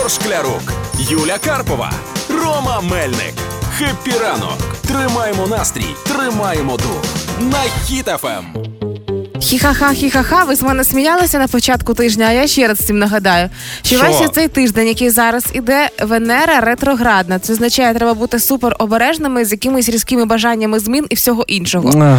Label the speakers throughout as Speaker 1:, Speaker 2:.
Speaker 1: Єгор Шклярук, Юля Карпова, Рома Мельник. Хеппі ранок. Тримаємо настрій, тримаємо дух. На Хіт FM.
Speaker 2: Хі-ха-ха, хі-ха-ха, ви з мене сміялися на початку тижня, а я ще раз всім нагадаю, що,
Speaker 3: Що?
Speaker 2: весь цей тиждень, який зараз іде, Венера ретроградна. Це означає, треба бути супер обережними з якимись різкими бажаннями змін і всього іншого.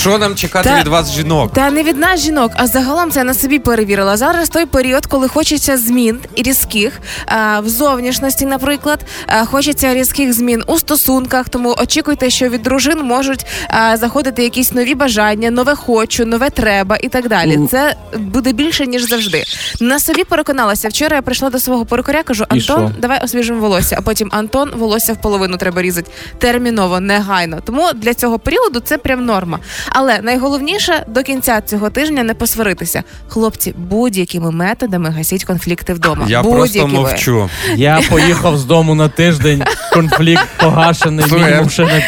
Speaker 3: Що нам чекати
Speaker 2: Та-
Speaker 3: від вас, жінок?
Speaker 2: Та не від нас жінок, а загалом це я на собі перевірила. Зараз той період, коли хочеться змін і різких а, в зовнішності, наприклад, а, хочеться різких змін у стосунках. Тому очікуйте, що від дружин можуть а, заходити якісь нові бажання, нове хочу, нове треба і так далі. Це буде більше ніж завжди. На собі переконалася. Вчора я прийшла до свого перукаря, кажу: Антон, давай освіжимо волосся. А потім Антон, волосся в половину треба різати терміново, негайно. Тому для цього періоду це прям норма. Але найголовніше до кінця цього тижня не посваритися. Хлопці, будь-якими методами гасіть конфлікти вдома.
Speaker 3: Я просто мовчу.
Speaker 4: Я поїхав з дому на тиждень, конфлікт погашений,
Speaker 3: Слухай,
Speaker 4: мінімум
Speaker 3: я-
Speaker 4: ще на.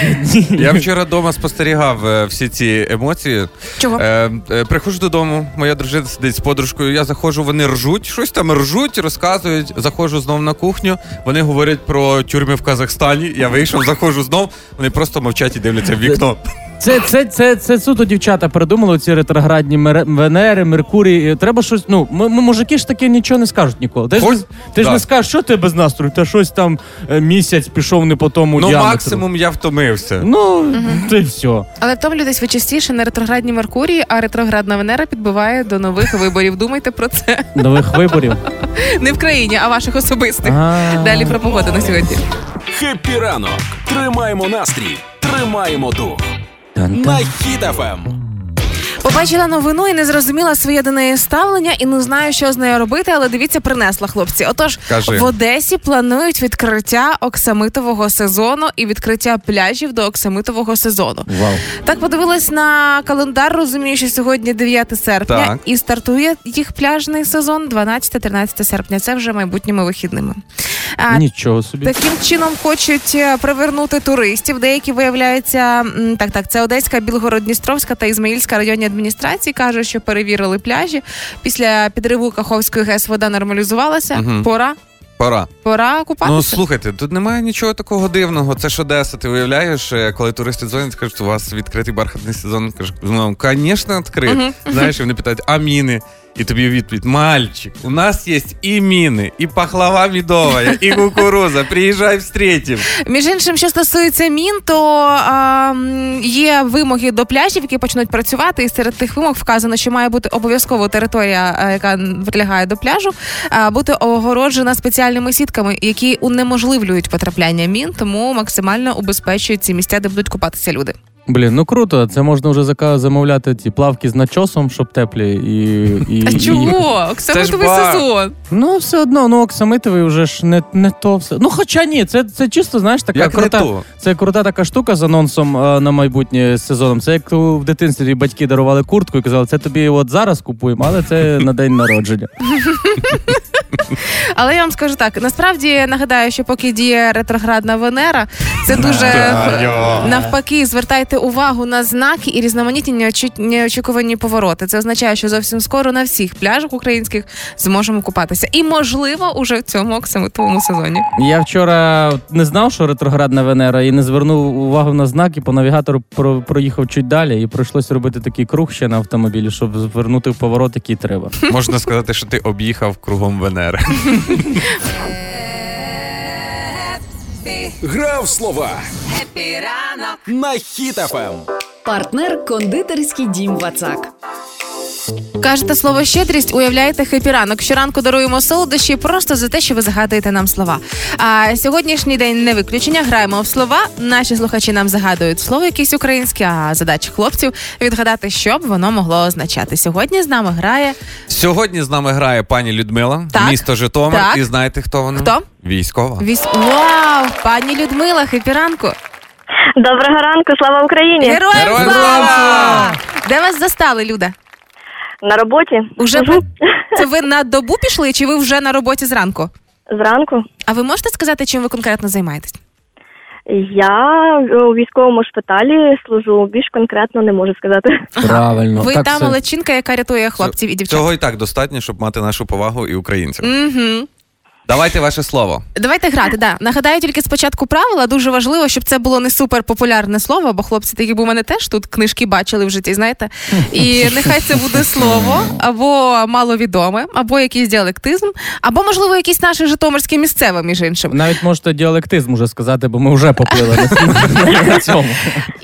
Speaker 3: Я вчора вдома спостерігав е, всі ці емоції.
Speaker 2: Чого?
Speaker 3: Е, приходжу додому, моя дружина сидить з подружкою. Я заходжу, вони ржуть, щось там ржуть, розказують. Заходжу знов на кухню. Вони говорять про тюрми в Казахстані. Я вийшов, заходжу знов. Вони просто мовчать і дивляться в вікно.
Speaker 4: Це, це, це, це суто дівчата придумали ці ретроградні мере- Венери, Меркурій. Треба щось. Ну, ми, ми мужики ж таке нічого не скажуть ніколи. Ти ж,
Speaker 3: Ось,
Speaker 4: ти ж
Speaker 3: да.
Speaker 4: не скажеш, що ти без настрою, та щось там е, місяць пішов не по тому
Speaker 3: Ну,
Speaker 4: діаметру.
Speaker 3: максимум я втомився.
Speaker 4: Ну, це все.
Speaker 2: Але втомлюєтесь ви частіше на ретроградній Меркурії, а ретроградна Венера підбиває до нових виборів. Думайте про це
Speaker 4: Нових виборів.
Speaker 2: не в країні, а ваших особистих.
Speaker 4: А.
Speaker 2: Далі про погоду на сьогодні.
Speaker 1: Хеппі ранок. Тримаємо настрій, тримаємо дух. На Хіт FM.
Speaker 2: Побачила новину і не зрозуміла своє до неї ставлення, і не знаю, що з нею робити, але дивіться, принесла хлопці. Отож,
Speaker 3: Кажи.
Speaker 2: в Одесі планують відкриття оксамитового сезону і відкриття пляжів до оксамитового сезону.
Speaker 4: Вау.
Speaker 2: Так подивилась на календар, розумію, що сьогодні 9 серпня,
Speaker 3: Так.
Speaker 2: і стартує їх пляжний сезон 12-13 серпня. Це вже майбутніми вихідними. А,
Speaker 4: Нічого собі.
Speaker 2: Таким чином хочуть е, привернути туристів. Деякі виявляються так, так. Це Одеська, Білгород-Дністровська та Ізмаїльська районні адміністрації каже, що перевірили пляжі. Після підриву Каховської ГЕС вода нормалізувалася.
Speaker 3: Угу.
Speaker 2: Пора,
Speaker 3: Пора.
Speaker 2: пора купатися.
Speaker 3: Ну слухайте, тут немає нічого такого дивного. Це ж Одеса. Ти уявляєш, е, коли туристи дзвонять, кажуть, у вас відкритий бархатний сезон. Кажуть, ну, звісно, відкрит.
Speaker 2: Мгм.
Speaker 3: Знаєш, і вони питають, а міни? І тобі відповідь: мальчик, у нас є і міни, і пахлава медова, і кукуруза. Приїжджай, встретим.
Speaker 2: Між іншим, що стосується мін, то а, є вимоги до пляжів, які почнуть працювати, і серед тих вимог вказано, що має бути обов'язково територія, яка прилягає до пляжу, бути огороджена спеціальними сітками, які унеможливлюють потрапляння мін, тому максимально убезпечують ці місця, де будуть купатися люди.
Speaker 4: Блін, ну круто. Це можна вже зака- замовляти ті плавки з начосом, щоб теплі. І, і,
Speaker 2: А
Speaker 4: і-
Speaker 2: чого? Оксамитовий
Speaker 3: бар.
Speaker 2: сезон.
Speaker 4: Ну, все одно, ну оксамитовий вже ж не, не то все. Ну, хоча ні, це, це чисто, знаєш, така
Speaker 3: Як не
Speaker 4: крута.
Speaker 3: то.
Speaker 4: Це крута така штука з анонсом е, на майбутнє з сезоном. Це як у- в дитинстві батьки дарували куртку і казали, це тобі от зараз купуємо, але це на день народження.
Speaker 2: Але я вам скажу так: насправді нагадаю, що поки діє ретроградна Венера, це дуже навпаки. Звертайте увагу на знаки і різноманітні неочі- неочікувані повороти. Це означає, що зовсім скоро на всіх пляжах українських зможемо купатися, і можливо, уже в цьому оксамитовому сезоні.
Speaker 4: Я вчора не знав, що ретроградна Венера, і не звернув увагу на знак, і по навігатору про, проїхав чуть далі, і прийшлося робити такий круг ще на автомобілі, щоб звернути в поворот, який треба.
Speaker 3: Можна сказати, що ти об'їхав кругом Венери.
Speaker 1: Грав слова. На Хіт FM.
Speaker 5: Партнер кондитерський дім Вацак.
Speaker 2: Кажете слово щедрість, уявляєте хепі ранок. Щоранку даруємо солодощі просто за те, що ви загадуєте нам слова. А сьогоднішній день не виключення. Граємо в слова. Наші слухачі нам загадують слово якесь українське, а задача хлопців відгадати, що б воно могло означати. Сьогодні з нами грає
Speaker 3: Сьогодні з нами грає пані Людмила,
Speaker 2: Так.
Speaker 3: місто Житомир.
Speaker 2: Так.
Speaker 3: І знаєте, хто вона?
Speaker 2: Хто?
Speaker 3: Військова.
Speaker 2: віс. Вау, пані Людмила, хепі ранку.
Speaker 6: Доброго ранку, слава Україні!
Speaker 2: Героям
Speaker 3: Героям
Speaker 2: слава!
Speaker 3: слава!
Speaker 2: Де вас застали, Люда?
Speaker 6: На роботі
Speaker 2: Уже це ви на добу пішли, чи ви вже на роботі зранку?
Speaker 6: зранку.
Speaker 2: А ви можете сказати, чим ви конкретно займаєтесь?
Speaker 6: Я у військовому шпиталі служу. Більш конкретно не можу сказати.
Speaker 4: Правильно.
Speaker 2: Ви
Speaker 4: так
Speaker 2: та
Speaker 4: все.
Speaker 2: молодчинка, яка рятує хлопців і дівчат.
Speaker 3: Цього і так достатньо, щоб мати нашу повагу і українців.
Speaker 2: Угу.
Speaker 3: Давайте ваше слово.
Speaker 2: Давайте грати. Да. Нагадаю тільки спочатку правила. Дуже важливо, щоб це було не супер популярне слово, бо хлопці такі, бо у мене теж тут книжки бачили в житті, знаєте. І нехай це буде слово або маловідоме, або якийсь діалектизм, або, можливо, якийсь наше житомирське місцеве, між іншим.
Speaker 4: Навіть можете діалектизм уже сказати, бо ми вже поплили на- на цьому.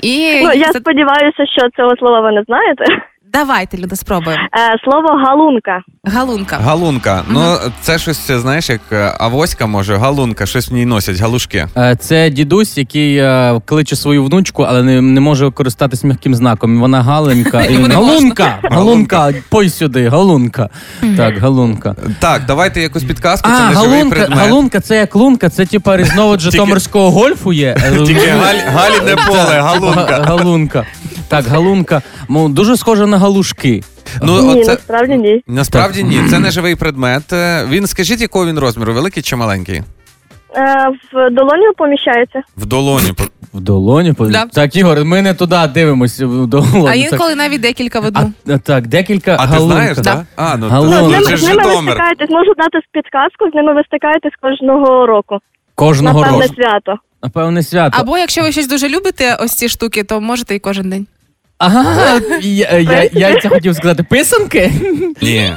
Speaker 2: І
Speaker 6: Ну, я сподіваюся, що цього слова ви не знаєте.
Speaker 2: Давайте, Люда, спробуємо.
Speaker 6: Е, Слово галунка.
Speaker 2: Галунка.
Speaker 3: Галунка. Ну, це щось, знаєш, як е, авоська може, галунка, щось в ній носять, галушки.
Speaker 4: Е, Це дідусь, який е, кличе свою внучку, але не, не може користатись м'яким знаком. Вона галенька. І
Speaker 2: Йому
Speaker 4: він,
Speaker 2: не
Speaker 4: галунка! Галунка! Пой сюди, галунка. Так, галунка.
Speaker 3: Так, давайте якусь підказку, це
Speaker 4: А,
Speaker 3: не живий
Speaker 4: галунка,
Speaker 3: предмет.
Speaker 4: галунка, це як лунка, це типа різновид житомирського гольфу є.
Speaker 3: Тільки галь- галіне поле, галунка.
Speaker 4: Галунка. Так, галунка. Ну, дуже схоже на галушки.
Speaker 3: Ну,
Speaker 6: ні,
Speaker 3: оце...
Speaker 6: насправді ні.
Speaker 3: Насправді ні, це не живий предмет. Е, Він, скажіть, якого він розміру, великий чи маленький?
Speaker 6: Е, В долоні поміщається.
Speaker 3: В долоні.
Speaker 4: В долоні?
Speaker 2: Да.
Speaker 4: Так, Ігор, ми не туди дивимося в долоні.
Speaker 2: А
Speaker 4: Так.
Speaker 2: інколи навіть декілька в
Speaker 4: А,
Speaker 2: одну.
Speaker 4: а, так, декілька
Speaker 3: А ти
Speaker 4: галунка.
Speaker 3: знаєш,
Speaker 2: Да.
Speaker 3: так? А, ну
Speaker 4: Галунка.
Speaker 6: Ну, з ними,
Speaker 3: це
Speaker 6: з
Speaker 3: ж
Speaker 6: ними ви
Speaker 3: Житомир.
Speaker 6: стикаєтесь, можу дати підказку, з ними ви стикаєтесь кожного року.
Speaker 4: Кожного
Speaker 6: Напевне
Speaker 4: року.
Speaker 6: свято.
Speaker 4: Напевне свято.
Speaker 2: Або якщо ви щось дуже любите, ось ці штуки, то можете і кожен день.
Speaker 4: Ага, я, я, я це хотів сказати. Писанки?
Speaker 3: Ні.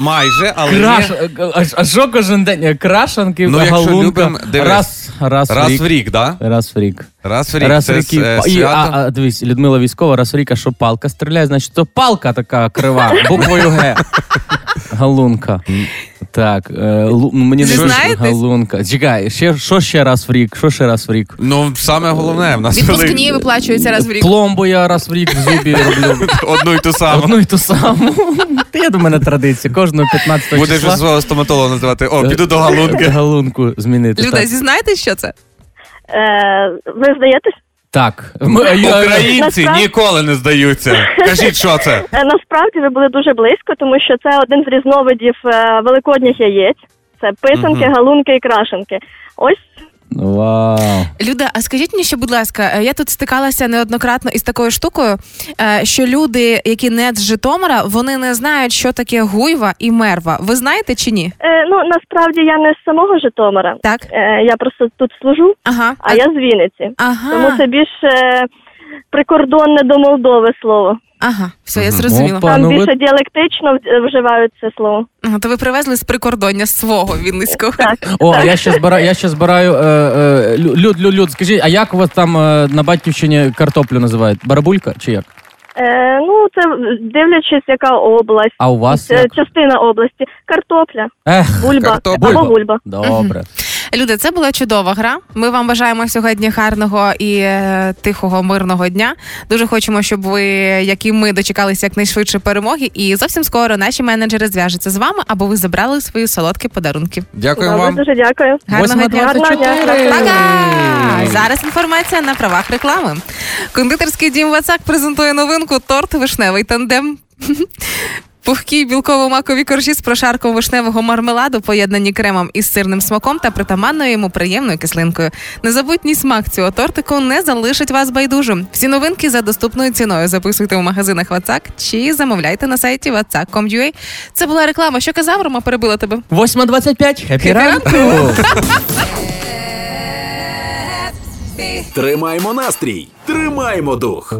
Speaker 3: Майже, але
Speaker 4: Краш...
Speaker 3: ні.
Speaker 4: А, а що кожен день? Крашанки,
Speaker 3: Ну, якщо
Speaker 4: галунка.
Speaker 3: любим, дивись.
Speaker 4: раз, раз,
Speaker 3: Раз
Speaker 4: в
Speaker 3: в
Speaker 4: рік.
Speaker 3: да?
Speaker 4: Раз в рік.
Speaker 3: Раз в рік.
Speaker 4: Раз в
Speaker 3: Це
Speaker 4: рік. і-
Speaker 3: е,
Speaker 4: І,
Speaker 3: свято.
Speaker 4: а, а, дивись, Людмила військова, раз в рік, а що палка стріляє, значить, то палка така крива, буквою Г. Галунка. Так, е, лу- ну, мені не
Speaker 2: Зізнаєтесь?
Speaker 4: галунка. Чекай, ще, що ще раз в рік? Що ще раз в рік?
Speaker 3: Ну, саме головне, в нас
Speaker 2: Відпускні виплачуються раз в рік.
Speaker 4: Пломбу я раз в рік в зубі роблю.
Speaker 3: одну і ту саму.
Speaker 4: Одну і ту саму. Та я до мене традиція. Кожного 15
Speaker 3: Будеш
Speaker 4: числа.
Speaker 3: свого стоматолога називати. О, піду до галунки.
Speaker 4: Галунку змінити.
Speaker 2: Люда,
Speaker 4: так.
Speaker 2: зізнайтесь, що це?
Speaker 6: Е, Ви здаєтесь?
Speaker 4: Так. Ми-
Speaker 3: Українці
Speaker 6: Насправді-
Speaker 3: ніколи не здаються. Кажіть, що це?
Speaker 6: Е, Насправді ви були дуже близько, тому що це один з різновидів е, великодніх яєць. Це писанки, галунки і крашенки. Ось
Speaker 4: Вау.
Speaker 2: Люда, а скажіть мені ще, будь ласка, е, я тут стикалася неоднократно із такою штукою, е, що люди, які не з Житомира, вони не знають, що таке гуйва і мерва. Ви знаєте чи ні?
Speaker 6: е, ну насправді я не з самого Житомира.
Speaker 2: Так.
Speaker 6: Е, Я просто тут служу,
Speaker 2: Ага.
Speaker 6: а я з Вінниці.
Speaker 2: Ага.
Speaker 6: Тому це більш е, прикордонне до Молдови слово.
Speaker 2: Ага, все, я зрозуміла.
Speaker 4: Опа.
Speaker 6: Там
Speaker 4: ну ви-
Speaker 6: більше діалектично вживають це слово.
Speaker 2: Ага, то ви привезли з прикордоння свого Вінницького.
Speaker 6: Так.
Speaker 4: О, а я ще збираю, я ще збираю. Е, е, Лю- люд, люд, люд, скажіть, а як у вас там е, на батьківщині картоплю називають? Барабулька чи як?
Speaker 6: Е, ну, це дивлячись, яка область.
Speaker 4: А у вас
Speaker 6: Це
Speaker 4: як?
Speaker 6: частина області. Картопля,
Speaker 4: Ех,
Speaker 6: бульба
Speaker 3: Картопля.
Speaker 6: або гульба.
Speaker 4: добре.
Speaker 2: Люди, це була чудова гра. Ми вам бажаємо сьогодні гарного і е, тихого, мирного дня. Дуже хочемо, щоб ви, як і ми, дочекалися якнайшвидше перемоги. І зовсім скоро наші менеджери зв'яжуться з вами, або ви забрали свої солодкі подарунки.
Speaker 3: Дякую
Speaker 6: Добре,
Speaker 3: вам.
Speaker 6: дуже дякую.
Speaker 2: Гарного дня. Пока! Зараз інформація на правах реклами. Кондитерський дім Вацак презентує новинку торт вишневий тандем. Пухкі білково-макові коржі з прошарком вишневого мармеладу, поєднані кремом із сирним смаком та притаманною йому приємною кислинкою. Незабутній смак цього тортику не залишить вас байдужим. Всі новинки за доступною ціною записуйте у магазинах Вацак чи замовляйте на сайті vatsak.com.ua. Це була реклама. Що казав Рома? Перебила тебе.
Speaker 4: 8.25. Хеппі ранку!
Speaker 1: Тримаємо настрій, тримаємо дух.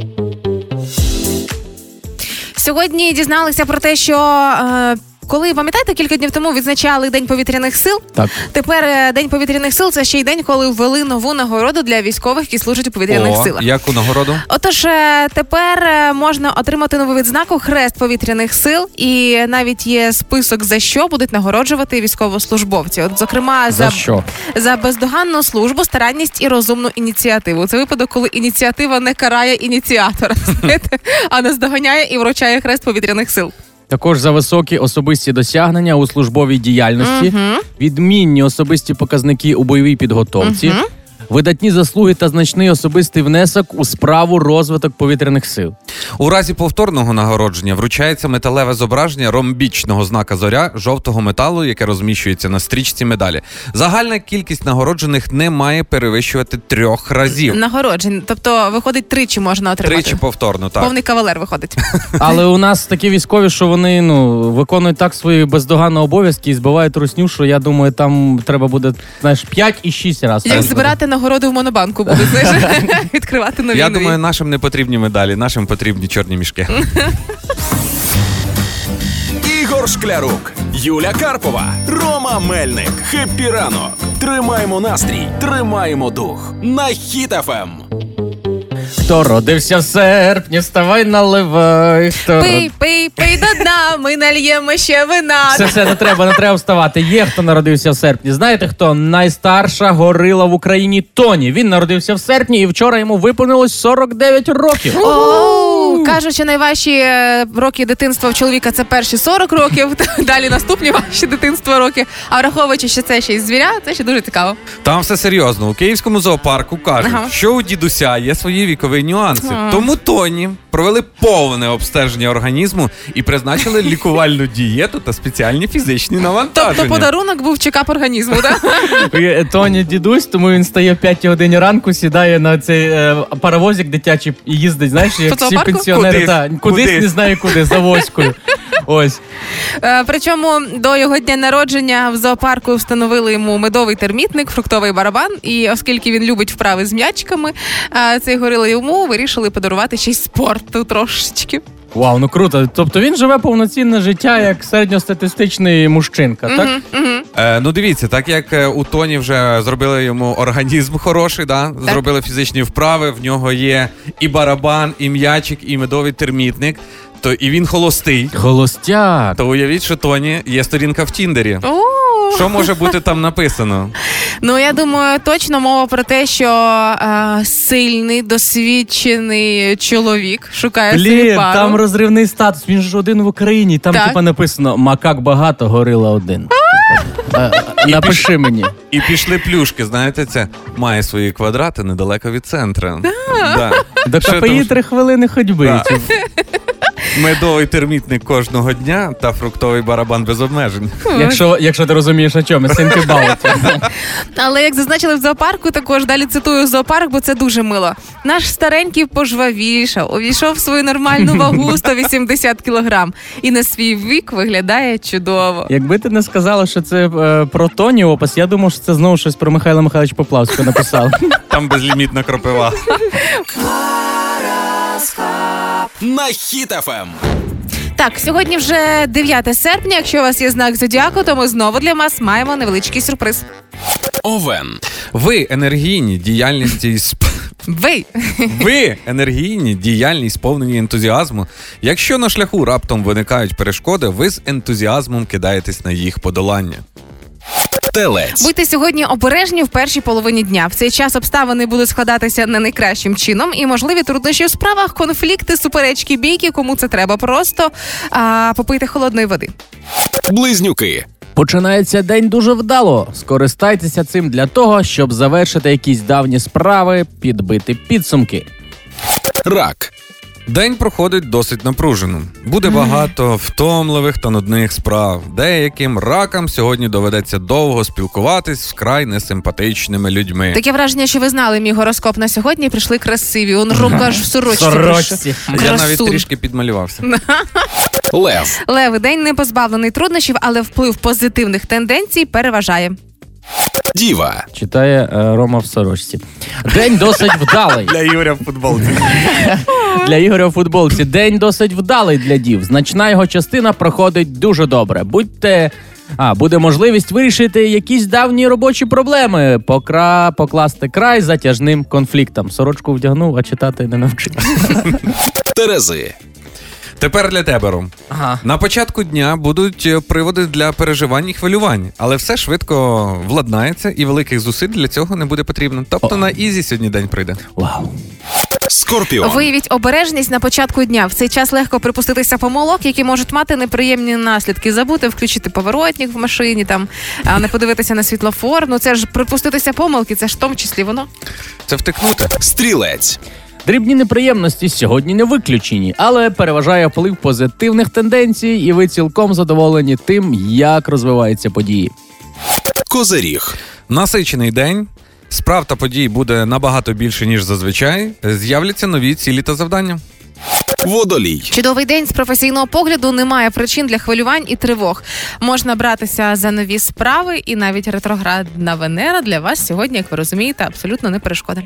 Speaker 2: Сьогодні дізналися про те, що е, коли пам'ятаєте, кілька днів тому відзначали День повітряних сил.
Speaker 4: Так.
Speaker 2: Тепер е, День повітряних сил це ще й день, коли ввели нову нагороду для військових, які служать у повітряних
Speaker 3: О,
Speaker 2: силах.
Speaker 3: яку нагороду?
Speaker 2: Отож, е, тепер е, можна отримати нову відзнаку Хрест повітряних сил, і навіть є список за що будуть нагороджувати військовослужбовці. От, зокрема,
Speaker 4: За
Speaker 2: за,
Speaker 4: що?
Speaker 2: за бездоганну службу, старанність і розумну ініціативу. Це випадок, коли ініціатива не карає ініціатора, а наздоганяє і вручає хрест повітряних сил.
Speaker 4: Також за високі особисті досягнення у службовій діяльності, відмінні особисті показники у бойовій підготовці, видатні заслуги та значний особистий внесок у справу розвиток повітряних сил.
Speaker 3: У разі повторного нагородження вручається металеве зображення ромбічного знака зоря жовтого металу, яке розміщується на стрічці медалі. Загальна кількість нагороджених не має перевищувати трьох разів.
Speaker 2: Нагороджень. Тобто, виходить, тричі можна отримати.
Speaker 3: Тричі повторно, так.
Speaker 2: Повний кавалер виходить.
Speaker 4: Але у нас такі військові, що вони ну виконують так свої бездоганні обов'язки і збивають русню, що я думаю, там треба буде знаєш 5 і 6 разів.
Speaker 2: Як збирати нагороди в монобанку будуть, знаєш, відкривати нові.
Speaker 3: Я
Speaker 2: нові.
Speaker 3: думаю, нашим не потрібні медалі, нашим потрібні чорні мішки.
Speaker 1: Ігор Шклярук, Юля Карпова, Рома Мельник. Хеппі ранок. Тримаємо настрій, тримаємо дух. На Ем. Хіт FM.
Speaker 4: Хто родився в серпні, ставай наливай. Хто род-
Speaker 2: Пий, пий, пий до дна, ми нальємо ще вина.
Speaker 4: Все, все, не треба, не треба вставати. Є хто народився в серпні. Знаєте хто? Найстарша горила в Україні Тоні. Він народився в серпні і вчора йому виповнилось 49 років.
Speaker 2: Кажуть, що найважчі е, роки дитинства в чоловіка це перші 40 років, далі наступні ваші дитинства роки. А враховуючи, що це ще й звіря, це ще дуже цікаво.
Speaker 3: Там все серйозно. У київському зоопарку кажуть,
Speaker 2: Ага.
Speaker 3: що у дідуся є свої вікові нюанси.
Speaker 2: Ага.
Speaker 3: Тому Тоні провели повне обстеження організму і призначили лікувальну дієту та спеціальні фізичні навантаження.
Speaker 2: Тобто подарунок був чекап організму, так?
Speaker 4: Е, Тоні дідусь, тому він стає в 5 годині ранку, сідає на цей е, паровозик дитячий і їздить, знаєш, як всі пенсіонери. Та, кудись,
Speaker 3: кудись.
Speaker 4: не знаю куди, за воською. Ось.
Speaker 2: Е, Причому до його дня народження в зоопарку встановили йому медовий термітник, фруктовий барабан. І оскільки він любить вправи з м'ячиками, е, цей горили йому вирішили подарувати ще й спорту трошечки.
Speaker 4: Вау, ну круто. Тобто він живе повноцінне життя як середньостатистичний мужчинка, так?
Speaker 3: Е, ну дивіться, так як е, у Тоні вже зробили йому організм хороший, да? зробили фізичні вправи, в нього є і барабан, і м'ячик, і медовий термітник, то і він холостий.
Speaker 4: Холостяк.
Speaker 3: То уявіть, що Тоні є сторінка в Тіндері. Що може бути там написано?
Speaker 2: Ну я думаю, точно мова про те, що е, сильний, досвідчений чоловік шукає собі пару.
Speaker 4: там розривний статус. Він ж один в Україні. Там
Speaker 2: Так.
Speaker 4: типа написано макак багато, горила один. Е, Напиши мені.
Speaker 3: І пішли плюшки, знаєте, це має свої квадрати недалеко від центру. Да.
Speaker 4: До КПІ три хвилини ходьби.
Speaker 3: Медовий термітник кожного дня та фруктовий барабан без обмежень.
Speaker 4: Якщо, якщо ти розумієш, о чому, think about.
Speaker 2: Але як зазначили в зоопарку, також далі цитую зоопарк, бо це дуже мило. Наш старенький пожвавішав, увійшов в свою нормальну вагу 180 кілограм і на свій вік виглядає чудово.
Speaker 4: Якби ти не сказала, що це е, про Тоні опис, я думав, що це знову щось про Михайла Михайловича Поплавського написав.
Speaker 3: Там безлімітна кропива.
Speaker 1: На Хіт FM.
Speaker 2: Так, сьогодні вже 9 серпня. Якщо у вас є знак зодіаку, то ми знову для вас маємо невеличкий сюрприз.
Speaker 1: Овен.
Speaker 3: Ви енергійні діяльності і сп...
Speaker 2: Ви
Speaker 3: Ви енергійні, діяльні, сповнені ентузіазму. Якщо на шляху раптом виникають перешкоди, ви з ентузіазмом кидаєтесь на їх подолання.
Speaker 1: Телець.
Speaker 2: будьте сьогодні обережні в першій половині дня. В цей час обставини будуть складатися не найкращим чином, і можливі труднощі у справах, конфлікти, суперечки, бійки. Кому це треба, просто а, попийте холодної води.
Speaker 1: Близнюки.
Speaker 4: Починається день дуже вдало. Скористайтеся цим для того, щоб завершити якісь давні справи, підбити підсумки.
Speaker 1: Рак.
Speaker 3: День проходить досить напружено. Буде багато втомливих та нудних справ. Деяким ракам сьогодні доведеться довго спілкуватись з край несимпатичними людьми.
Speaker 2: Таке враження, що ви знали мій гороскоп на сьогодні. і Прийшли красиві. Он Ромка аж в сорочці.
Speaker 4: Сорочці.
Speaker 2: прийшов.
Speaker 3: Я навіть
Speaker 2: Красун.
Speaker 3: трішки підмалювався.
Speaker 1: Лев.
Speaker 2: Леви, день не позбавлений труднощів, але вплив позитивних тенденцій переважає.
Speaker 1: Діва.
Speaker 4: Читає е, Рома в сорочці. День досить вдалий.
Speaker 3: Для Ігоря в футболці.
Speaker 4: Для Ігоря в футболці. День досить вдалий для дів. Значна його частина проходить дуже добре. Будьте. А, буде можливість вирішити якісь давні робочі проблеми, покра... покласти край затяжним конфліктам. Сорочку вдягнув, а читати не навчився.
Speaker 1: Терези.
Speaker 3: Тепер для тебе, Ром.
Speaker 4: Ага.
Speaker 3: На початку дня будуть е, приводи для переживань і хвилювань, але все швидко владнається і великих зусиль для цього не буде потрібно. Тобто на easy сьогодні день прийде.
Speaker 4: Вау.
Speaker 1: Скорпіон.
Speaker 2: Виявіть обережність на початку дня. В цей час легко припуститися помилок, які можуть мати неприємні наслідки. Забути включити поворотник в машині, там а, не подивитися на світлофор. Ну це ж припуститися помилки, це ж в тому числі воно.
Speaker 3: Це втикнути.
Speaker 1: Стрілець.
Speaker 4: Дрібні неприємності сьогодні не виключені, але переважає вплив позитивних тенденцій, і ви цілком задоволені тим, як розвиваються події.
Speaker 1: Козиріг.
Speaker 3: Насичений день. Справ та подій буде набагато більше, ніж зазвичай. З'являться нові цілі та завдання.
Speaker 1: Водолій.
Speaker 2: Чудовий день з професійного погляду немає причин для хвилювань і тривог. Можна братися за нові справи, і навіть ретроградна Венера для вас сьогодні, як ви розумієте, абсолютно не перешкода.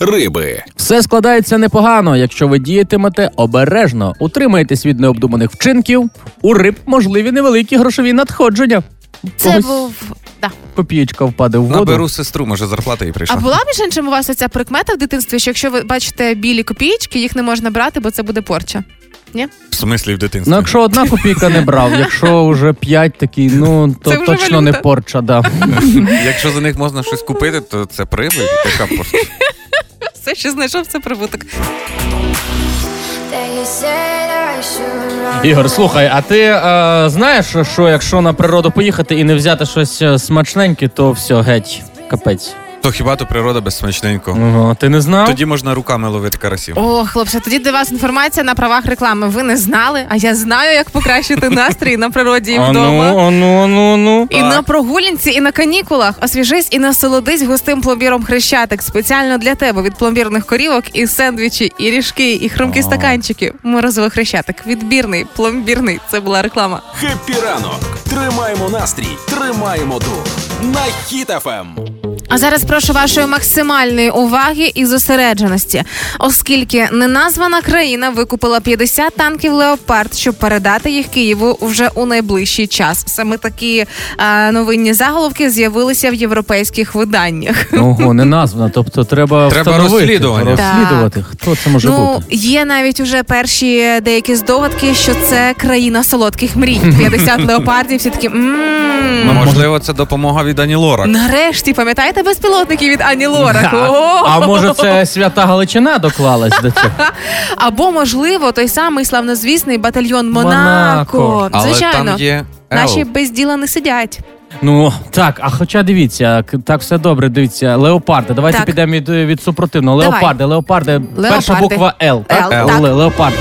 Speaker 1: Риби.
Speaker 4: Все складається непогано, якщо ви діятимете обережно, утримаєтесь від необдуманих вчинків. У риб можливі невеликі грошові надходження.
Speaker 2: Це
Speaker 4: Когось
Speaker 2: був да.
Speaker 4: копієчка впаде в воду.
Speaker 3: Наберу сестру, може зарплата і прийшла.
Speaker 2: А була між іншим у вас оця прикмета в дитинстві, що якщо ви бачите білі копійки, їх не можна брати, бо це буде порча.
Speaker 3: В смислі в дитинстві.
Speaker 4: Ну, якщо одна копійка не брав, якщо вже п'ять такі, ну то
Speaker 2: Це
Speaker 4: точно
Speaker 2: валюта.
Speaker 4: не порча, да.
Speaker 3: Якщо за них можна щось купити, то це прибиль, така пошта.
Speaker 2: Все, що знайшов, це прибуток.
Speaker 4: Ігор, слухай, а ти е, знаєш, що якщо на природу поїхати і не взяти щось е, смачненьке, то все, геть, капець.
Speaker 3: То хіба то природа без смачненького?
Speaker 4: Ага, ти не знав?
Speaker 3: Тоді можна руками ловити карасів.
Speaker 2: О, хлопці, тоді для вас інформація на правах реклами. Ви не знали, а я знаю, як покращити настрій на природі і вдома.
Speaker 4: ну, а ну, а ну, а ну.
Speaker 2: І на прогулянці, і на канікулах освіжись і насолодись густим пломбіром хрещатик спеціально для тебе від пломбірних корівок і сендвічі, і ріжки, і хрумкі стаканчики. Морозовий хрещатик. Відбірний, пломбірний. Це була реклама.
Speaker 1: Хеппі ранок. Тримаємо настрій, тримаємо дух. На Ем. Хіт FM.
Speaker 2: А зараз прошу вашої максимальної уваги і зосередженості, оскільки неназвана країна викупила 50 танків Леопард, щоб передати їх Києву вже у найближчий час. Саме такі е, новинні заголовки з'явилися в європейських виданнях.
Speaker 4: Ого, не названо. Тобто треба
Speaker 3: Треба
Speaker 4: встановити,
Speaker 3: розслідування.
Speaker 4: розслідувати. Хто це може
Speaker 2: ну
Speaker 4: бути?
Speaker 2: є навіть уже перші деякі здогадки, що це країна солодких мрій. 50 леопардів. Всі такі
Speaker 3: Ну,
Speaker 2: «Мм».
Speaker 3: можливо, це допомога від Ані Лорак.
Speaker 2: Нарешті пам'ятаєте безпілотники від Ані Лорак? О!
Speaker 4: А може це свята Галичина доклалась до цього?
Speaker 2: Або, можливо, той самий славнозвісний батальйон Монако.
Speaker 4: Монако.
Speaker 3: Але
Speaker 2: Звичайно,
Speaker 3: там є Ел.
Speaker 2: наші без діла не сидять.
Speaker 4: Ну так, а хоча дивіться, к- так все добре. Дивіться, леопарди. Давайте
Speaker 2: Так.
Speaker 4: підемо від, від супротивного.
Speaker 2: Давай.
Speaker 4: Леопарди, леопарди. Перша буква Л. Так?
Speaker 2: Л, так.
Speaker 4: Ле- Леопарди.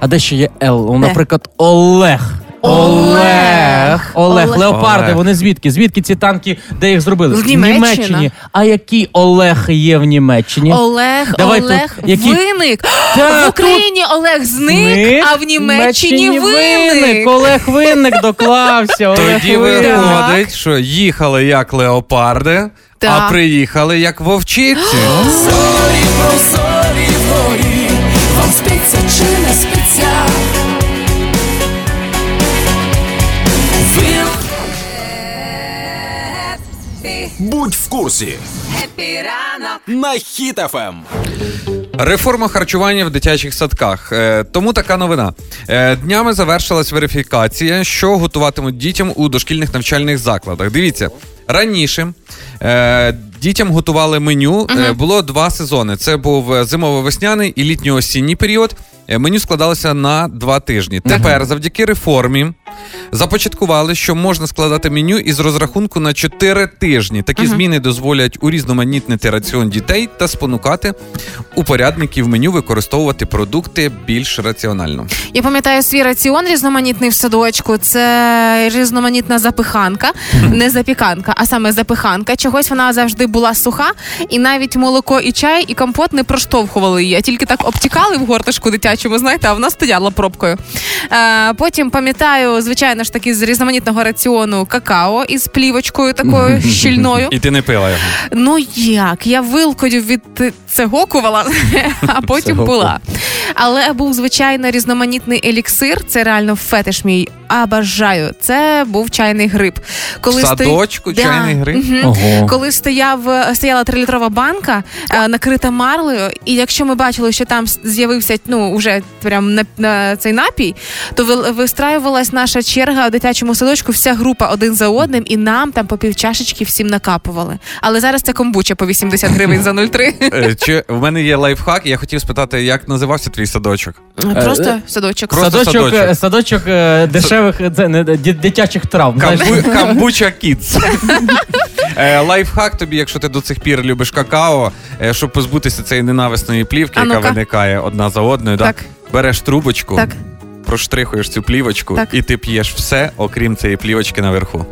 Speaker 4: А де ще є Л? Ну, наприклад, Олег.
Speaker 2: Олег.
Speaker 4: Олег,
Speaker 2: Олег.
Speaker 4: леопарди,
Speaker 3: Олег.
Speaker 4: вони звідки? Звідки ці танки, де їх зробили?
Speaker 2: В Німеччині.
Speaker 4: А який Олег є в Німеччині?
Speaker 2: Олег,
Speaker 4: Давай
Speaker 2: Олег
Speaker 4: тут, які-
Speaker 2: виник.
Speaker 4: Та,
Speaker 2: в Україні Олег зник,
Speaker 4: Зник,
Speaker 2: а в Німеччині виник.
Speaker 4: Олег Винник доклався. Олег
Speaker 3: Тоді виходить, що їхали як леопарди,
Speaker 2: Так.
Speaker 3: а приїхали як вовчиці.
Speaker 7: Зорі прозорі вгорі, вам спиться чи не спиться?
Speaker 1: Будь в курсі. На Ем. Хіт FM.
Speaker 3: Реформа харчування в дитячих садках. Е, тому така новина. Е, днями завершилась верифікація, що готуватимуть дітям у дошкільних навчальних закладах. Дивіться, раніше е, дітям готували меню. Е, було два сезони. Це був е, зимово-весняний і літньо-осінній період. Е, Меню складалося на два тижні. Тепер, завдяки реформі, започаткували, що можна складати меню із розрахунку на 4 тижні. Такі зміни дозволять урізноманітнити раціон дітей та спонукати упорядників меню використовувати продукти більш раціонально.
Speaker 2: Я пам'ятаю свій раціон різноманітний в садочку. Це різноманітна запиханка, не запіканка, а саме запиханка. Чогось вона завжди була суха, і навіть молоко і чай, і компот не проштовхували її, а тільки так обтікали в горточку дитячому, знаєте, а вона стояла пробкою. Е, потім пам'ятаю, звичайно ж таки, з різноманітного раціону какао із плівочкою такою щільною.
Speaker 3: І ти не пила його.
Speaker 2: Ну як? Я вилкою від цегокувала, а потім була. Але був звичайно різноманітний еліксир. Це реально фетиш мій обожаю. Це був чайний гриб.
Speaker 3: В
Speaker 2: сто-
Speaker 3: садочку
Speaker 2: Да.
Speaker 3: чайний гриб?
Speaker 2: Мгм.
Speaker 4: Ого.
Speaker 2: Коли стояв, стояла трилітрова банка, е, накрита марлею, і якщо ми бачили, що там з'явився ну уже прям на, на цей напій, то ви- вистраювалась наша черга у дитячому садочку, вся група один за одним, і нам там по півчашечки всім накапували. Але зараз це комбуча по 80 гривень за 0,3.
Speaker 3: Е, Чи в мене є лайфхак? Я хотів спитати, як називався твій садочок?
Speaker 2: Просто садочок.
Speaker 3: Просто
Speaker 4: садочок,
Speaker 3: садочок.
Speaker 4: е, е, дешевих це, не, дитячих травм.
Speaker 3: Камбуча Кідс. Е, Лайфхак тобі, якщо ти до цих пір любиш какао, е, щоб позбутися цієї ненависної плівки, яка виникає одна за одною.
Speaker 2: Так.
Speaker 3: береш трубочку,
Speaker 2: Так.
Speaker 3: проштрихуєш цю плівочку,
Speaker 2: Так.
Speaker 3: і ти п'єш все, окрім цієї плівочки наверху.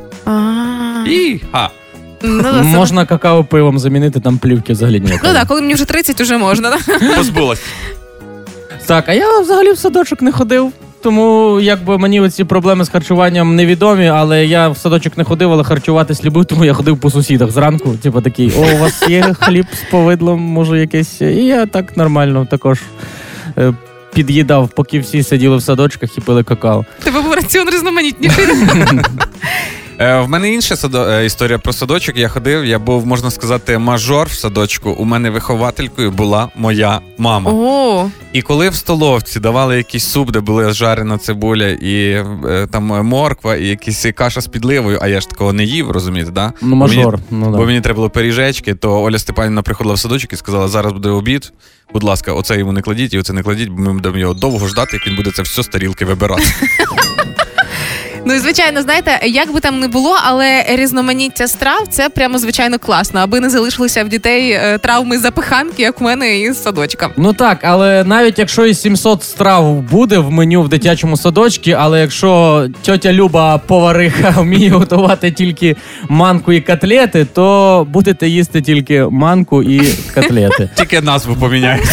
Speaker 3: І.
Speaker 2: Ну,
Speaker 4: Можна какао пивом замінити, там плівки взагалі ніякої.
Speaker 2: Ну так, коли мені вже 30, вже можна.
Speaker 3: Позбулась.
Speaker 4: Так, а я взагалі в садочок не ходив. Тому якби мені оці проблеми з харчуванням невідомі, але я в садочок не ходив, але харчуватись любив, тому я ходив по сусідах зранку. Типу такий, о, у вас є хліб з повидлом, може якесь. І я так нормально також е, під'їдав, поки всі сиділи в садочках і пили какао.
Speaker 2: Тебе був раціон різноманітніший.
Speaker 3: Е, в мене інша садо... е, історія про садочок. Я ходив, я був, можна сказати, мажор в садочку. У мене вихователькою була моя мама.
Speaker 2: О,
Speaker 3: І коли в столовці давали якийсь суп, де була жарена цибуля і е, там морква, і якісь каша з підливою, а я ж такого не їв, розумієте, да?
Speaker 4: Ну, мажор.
Speaker 3: Мені,
Speaker 4: Ну,
Speaker 3: Бо мені треба було пиріжечки, то Оля Степанівна приходила в садочок і сказала: зараз буде обід. Будь ласка, оце йому не кладіть і оце не кладіть, бо ми будемо його довго ждати, як він буде це все з тарілки вибирати.
Speaker 2: Ну і звичайно, знаєте, як би там не було, але різноманіття страв це прямо звичайно класно, аби не залишилися в дітей е, травми запиханки, як в мене із садочка.
Speaker 4: Ну так, але навіть якщо і 700 страв буде в меню в дитячому садочку, але якщо тьотя Люба повариха вміє готувати тільки манку і котлети, то будете їсти тільки манку і котлети.
Speaker 3: Тільки назву поміняють.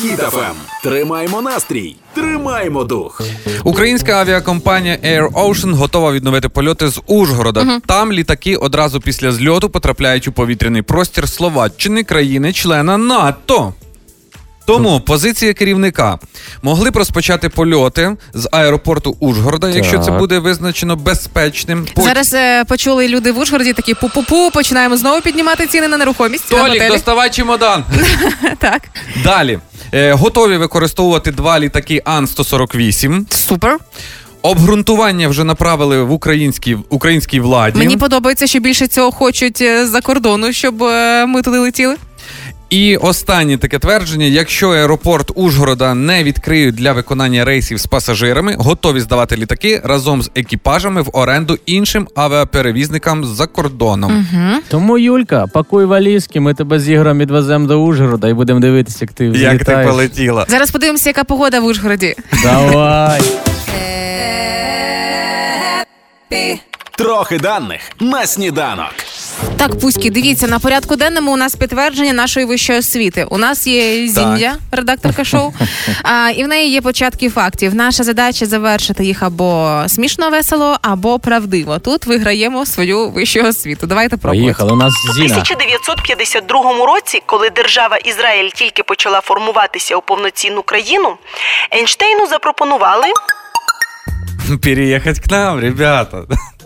Speaker 1: Хіт-ФМ. Тримаємо настрій, тримаємо дух.
Speaker 3: Українська авіакомпанія Air Ocean готова відновити польоти з Ужгорода. Там літаки одразу після зльоту потрапляють у повітряний простір Словаччини, країни-члена НАТО. Тому позиція керівника могли б розпочати польоти з аеропорту Ужгорода, якщо це буде визначено безпечним. Потім-
Speaker 2: Зараз е, почули люди в Ужгороді такі пу-пу-пу, починаємо знову піднімати ціни на нерухомість
Speaker 3: Толік, доставай чемодан.
Speaker 2: Так,
Speaker 3: Далі. Е, готові використовувати два літаки Ан-148.
Speaker 2: супер.
Speaker 3: Обґрунтування вже направили в українській, українській владі.
Speaker 2: Мені подобається, що більше цього хочуть е, з-за кордону, щоб е, ми туди летіли.
Speaker 3: І останнє таке твердження: якщо аеропорт Ужгорода не відкриють для виконання рейсів з пасажирами, готові здавати літаки разом з екіпажами в оренду іншим авіаперевізникам за кордоном.
Speaker 4: Тому, Юлька, пакуй валізки, ми тебе з Ігорем відвеземо до Ужгорода і будемо дивитися, як ти
Speaker 3: Як ти полетіла?
Speaker 2: Зараз подивимося, яка погода в Ужгороді.
Speaker 4: Давай.
Speaker 1: Трохи даних на сніданок.
Speaker 2: Так, Пуські, дивіться, на порядку денному у нас підтвердження нашої вищої освіти. У нас є Зіндя, редакторка шоу, а, і в неї є початки фактів. Наша задача завершити їх або смішно весело, або правдиво. Тут виграємо свою вищу освіту. Давайте пробувати.
Speaker 4: Поїхали, у нас
Speaker 8: У
Speaker 4: Зіна.
Speaker 8: 1952 році, коли держава Ізраїль тільки почала формуватися у повноцінну країну, Ейнштейну запропонували
Speaker 3: Переїхати к нам, ребята.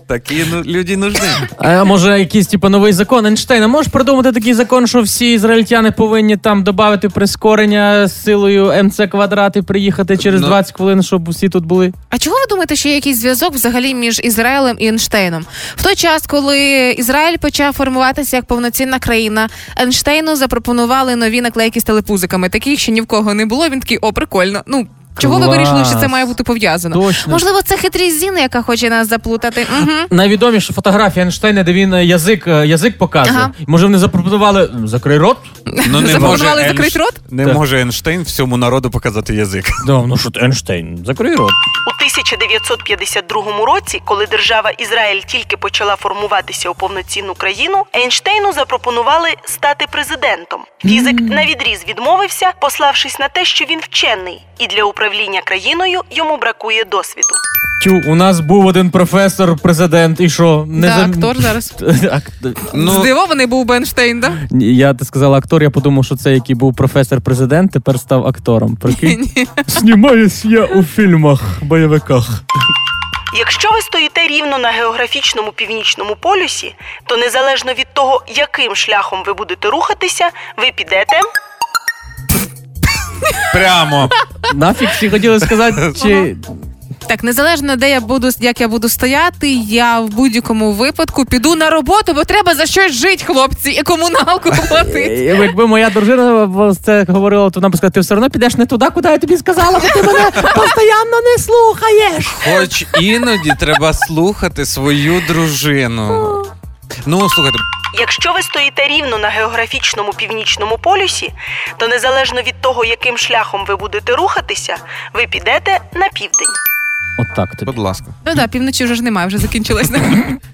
Speaker 3: Такі ну, люди нужні.
Speaker 4: А може якийсь типу новий закон Ейнштейна? Можеш придумати такий закон, що всі ізраїльтяни повинні там додати прискорення з силою МЦ квадрат і приїхати через
Speaker 3: Ну.
Speaker 4: 20 хвилин, щоб усі тут були?
Speaker 2: А чого ви думаєте, що є якийсь зв'язок взагалі між Ізраїлем і Ейнштейном? В той час, коли Ізраїль почав формуватися як повноцінна країна, Ейнштейну запропонували нові наклейки з телепузиками. Таких ще ні в кого не було. Він такий, о, прикольно. Ну. Чого ви вирішили, що це має бути пов'язано?
Speaker 4: Точно.
Speaker 2: Можливо, це хитрість Зіни, яка хоче нас заплутати. Угу.
Speaker 4: Найвідоміша фотографія Ейнштейна, де він е, язик, е, язик показує.
Speaker 2: Ага.
Speaker 4: Може, вони запропонували закрий рот?
Speaker 3: Ну, не
Speaker 2: Запропонували
Speaker 3: може
Speaker 2: закрити рот?
Speaker 3: Не
Speaker 4: Так.
Speaker 3: може Ейнштейн всьому народу показати язик.
Speaker 4: Да, ну що ти, Ейнштейн, закрий рот.
Speaker 8: у 1952 році, коли держава Ізраїль тільки почала формуватися у повноцінну країну, Ейнштейну запропонували стати президентом. Фізик на відріз відмовився, пославшись на те, що він вчений, і для управління країною йому бракує досвіду.
Speaker 4: Тю, у нас був один професор, президент, і що? Не
Speaker 2: Да,
Speaker 4: зам-
Speaker 2: актор зараз.
Speaker 3: Ну,
Speaker 2: Здивований був би Ейнштейн, да?
Speaker 4: Ні, Я ти сказала актор, я подумав, що це який був професор-президент, тепер став актором. Прикинь? Знімаюсь я у фільмах, бойовиках.
Speaker 8: Якщо ви стоїте рівно на географічному північному полюсі, то незалежно від того, яким шляхом ви будете рухатися, ви підете
Speaker 3: Прямо.
Speaker 4: Нафіг всі хотіли сказати, чи
Speaker 2: Так, незалежно де я буду, як я буду стояти, я в будь-якому випадку піду на роботу, бо треба за щось жити, хлопці, і комуналку платити.
Speaker 4: Е, якби моя дружина це говорила, то вона б сказала, ти все одно підеш не туди, куди я тобі сказала, бо ти мене постійно не слухаєш.
Speaker 3: Хоч іноді треба слухати свою дружину. Ну, слухайте,
Speaker 8: Якщо ви стоїте рівно на географічному північному полюсі, то незалежно від того, яким шляхом ви будете рухатися, ви підете на південь.
Speaker 4: От так тобі.
Speaker 3: будь ласка.
Speaker 2: Ну так, півночі вже ж немає, вже закінчилось.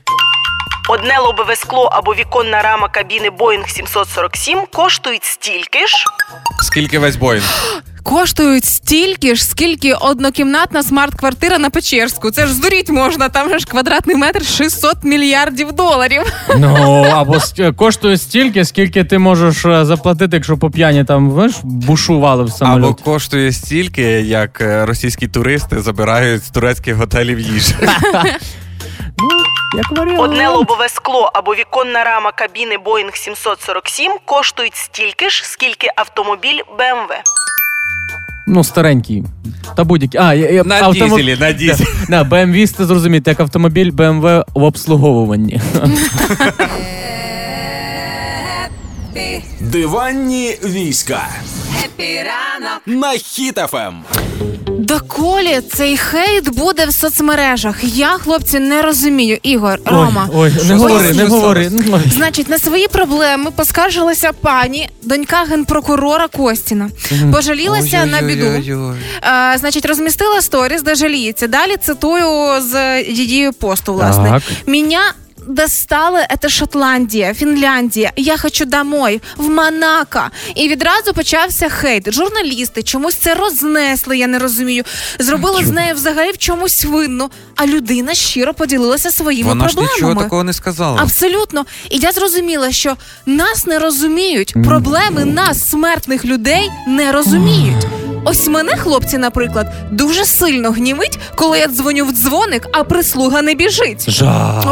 Speaker 8: Одне лобове скло або віконна рама кабіни Boeing 747 коштують стільки ж.
Speaker 3: Скільки весь боїнг?
Speaker 2: Коштують стільки ж, скільки однокімнатна смарт-квартира на Печерську. Це ж здуріть можна, там же ж квадратний метр 600 мільярдів доларів.
Speaker 4: Ну, або коштує стільки, скільки ти можеш е, заплатити, якщо по п'яні там знаєш, бушували в
Speaker 3: Або коштує стільки, як е, російські туристи забирають з турецьких готелів їжу.
Speaker 4: Як варіант.
Speaker 8: Одне лобове скло або віконна рама кабіни Boeing 747 коштують стільки ж, скільки автомобіль BMW.
Speaker 4: Ну, старенький. Та будь-який. А, я, я,
Speaker 3: На
Speaker 4: автомоб-
Speaker 3: дізелі, на дізелі.
Speaker 4: Да, BMW, ти зрозумієте, як автомобіль BMW в обслуговуванні.
Speaker 1: Диванні війська. На Ем.
Speaker 2: Доколі цей хейт буде в соцмережах. Я, хлопці, не розумію. Ігор, Рома.
Speaker 4: Ой, ой, не говори, не говори.
Speaker 2: Значить, на свої проблеми поскаржилася пані, донька генпрокурора Костіна. Пожалілася на біду.
Speaker 3: Ой-ой-ой-ой.
Speaker 2: Е, значить, розмістила сторіс, де жаліється. Далі цитую з її посту, власне.
Speaker 4: Так.
Speaker 2: Меня достала это Шотландія, Фінляндія. Я хочу домой, в Монако. І відразу почався хейт. Журналісти чомусь це рознесли, я не розумію. Зробили з нею взагалі в чомусь винну. А людина щиро поділилася своїми
Speaker 3: Вона ж
Speaker 2: проблемами.
Speaker 3: нічого такого не сказала.
Speaker 2: Абсолютно. І я зрозуміла, що нас не розуміють. Проблеми нас, смертних людей, не розуміють. Ось мене, хлопці, наприклад, дуже сильно гнівить, коли я дзвоню в дзвоник, а прислуга не біжить.
Speaker 4: Жах.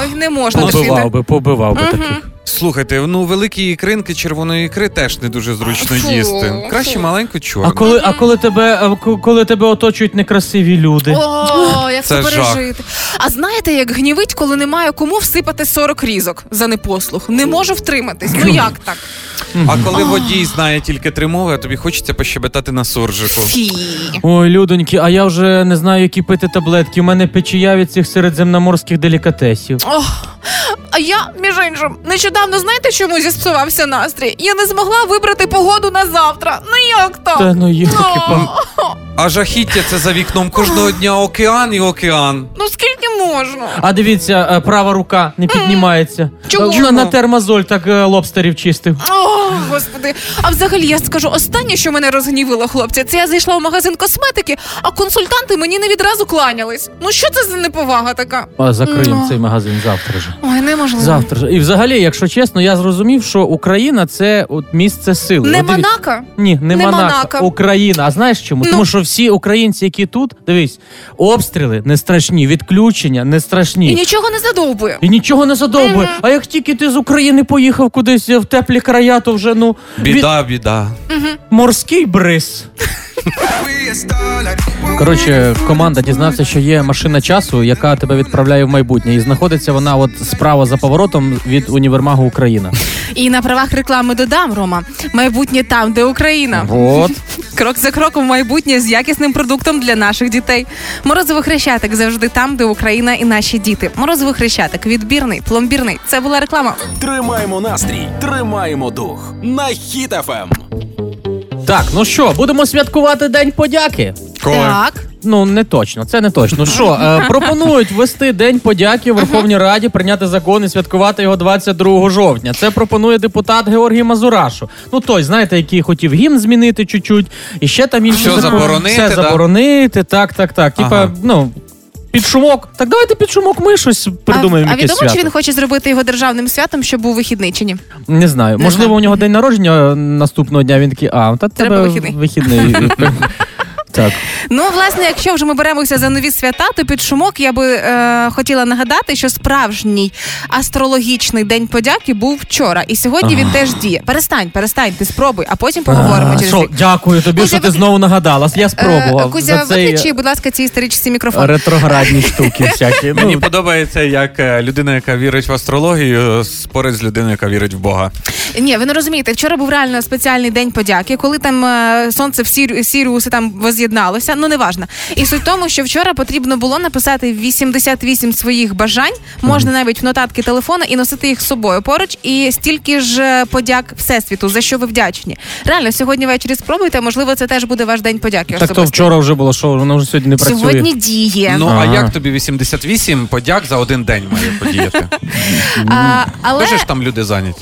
Speaker 2: Ой, не можна
Speaker 4: Побивав би, побивав би
Speaker 2: Мгм.
Speaker 4: таких.
Speaker 3: Слухайте, ну великі ікринки червоної ікри теж не дуже зручно
Speaker 2: Фу,
Speaker 3: їсти. Краще
Speaker 2: фу.
Speaker 3: маленьку чорну.
Speaker 4: А коли, а коли тебе, а ко- коли тебе оточують некрасиві люди?
Speaker 2: О, як це,
Speaker 3: Це жах.
Speaker 2: А знаєте, як гнівить, коли немає кому всипати 40 різок за непослух? Не можу втриматись. Ну як так?
Speaker 3: А коли водій знає тільки три мови, а тобі хочеться пощебетати на суржику.
Speaker 2: Фі.
Speaker 4: Ой, людоньки, а я вже не знаю, які пити таблетки. У мене печія від цих середземноморських делікатесів.
Speaker 2: Ох, а я, між іншим, нещодавно знаєте, чому зіпсувався настрій? Я не змогла вибрати погоду на завтра. Ну як так?
Speaker 4: Та ну є.
Speaker 3: А жахіття це за вікном кожного дня океан і океан.
Speaker 2: Ну скільки можна?
Speaker 4: А дивіться, е, права рука не піднімається.
Speaker 2: Чому?
Speaker 4: Е, На, на термозоль так е, лобстерів чистив.
Speaker 2: О, господи. А взагалі я скажу останнє, що мене розгнівило, хлопці, це я зайшла в магазин косметики, а консультанти мені не відразу кланялись. Ну що це за неповага така?
Speaker 4: А закриємо
Speaker 2: Ну.
Speaker 4: цей магазин завтра же.
Speaker 2: Ой, неможливо.
Speaker 4: Завтра ж. І взагалі, якщо чесно, я зрозумів, що Україна це от місце сили.
Speaker 2: Не
Speaker 4: От дивіться-
Speaker 2: Монако?
Speaker 4: Ні, не,
Speaker 2: Не
Speaker 4: Монако,
Speaker 2: Монако.
Speaker 4: Україна. А знаєш чому?
Speaker 2: Ну.
Speaker 4: Тому що всі українці, які тут, дивись, обстріли не страшні, відключення не страшні.
Speaker 2: І нічого не задовбує.
Speaker 4: І нічого не задовбує. А як тільки ти з України поїхав кудись в теплі края, то вже ну
Speaker 3: Біда, біда.
Speaker 4: морський бриз. Коротше, команда дізнався, що є машина часу, яка тебе відправляє в майбутнє, і знаходиться вона от справа за поворотом від універмагу Україна.
Speaker 2: І на правах реклами додам, Рома. Майбутнє там, де Україна.
Speaker 4: От
Speaker 2: Крок за кроком в майбутнє з якісним продуктом для наших дітей. Морозовий хрещатик завжди там, де Україна і наші діти. Морозовий хрещатик відбірний, пломбірний. Це була реклама.
Speaker 1: Тримаємо настрій, тримаємо дух. На ем. Хіт FM.
Speaker 4: так, ну що, будемо святкувати День подяки.
Speaker 3: Коли?
Speaker 2: Так.
Speaker 4: Ну не точно, це не точно. Що е, пропонують ввести День подяки в Верховній Раді, прийняти закон і святкувати його 22 жовтня. Це пропонує депутат Георгій Мазурашу. Ну той, знаєте, який хотів гімн змінити чуть-чуть, і ще там інші
Speaker 3: Що
Speaker 4: закон-
Speaker 3: заборонити,
Speaker 4: все
Speaker 3: да?
Speaker 4: заборонити. Так, так, так. Типа,
Speaker 3: Ага.
Speaker 4: ну. Під шумок. Так давайте під шумок ми щось придумаємо.
Speaker 2: а, а
Speaker 4: якесь
Speaker 2: відомо, чи він хоче зробити його державним святом, щоб був вихідний чи ні?
Speaker 4: Не знаю.
Speaker 2: Не
Speaker 4: Можливо,
Speaker 2: знаю.
Speaker 4: у нього день народження наступного дня. Він такий, а та
Speaker 2: Треба
Speaker 4: тебе
Speaker 2: вихідний.
Speaker 4: вихідний. Так.
Speaker 2: Ну, власне, якщо вже ми беремося за нові свята, то під шумок я би е, хотіла нагадати, що справжній астрологічний день подяки був вчора, і сьогодні він теж діє. Перестань, перестань, ти спробуй, а потім поговоримо
Speaker 4: А,
Speaker 2: через
Speaker 4: що,
Speaker 2: рік.
Speaker 4: дякую тобі,
Speaker 2: Кузя,
Speaker 4: що ти знову нагадала. Я спробував.
Speaker 2: Е, Кузя,
Speaker 4: за цей
Speaker 2: виключи, будь ласка, ці історичні мікрофон.
Speaker 4: ретроградні штуки всякі.
Speaker 3: Мені
Speaker 4: Ну,
Speaker 3: подобається, як е, людина, яка вірить в астрологію, спорить з людиною, яка вірить в Бога.
Speaker 2: Ні, ви не розумієте. Вчора був реально спеціальний день подяки, коли там е, сонце в Сірі- Сіріуси там воз'єдналося. Ну неважно. І суть в тому, що вчора потрібно було написати 88 своїх бажань, можна навіть в нотатки телефона і носити їх з собою поруч. І стільки ж е, подяк всесвіту, за що ви вдячні. Реально, сьогодні ввечері спробуйте. Можливо, це теж буде ваш день подяки.
Speaker 4: так то вчора вже було, що воно вже сьогодні не працює.
Speaker 2: Сьогодні діє.
Speaker 3: Ну а
Speaker 4: Ага.
Speaker 3: як тобі 88 подяк за один день має подіяти?
Speaker 2: А, але
Speaker 3: Дуже ж там люди зайняті.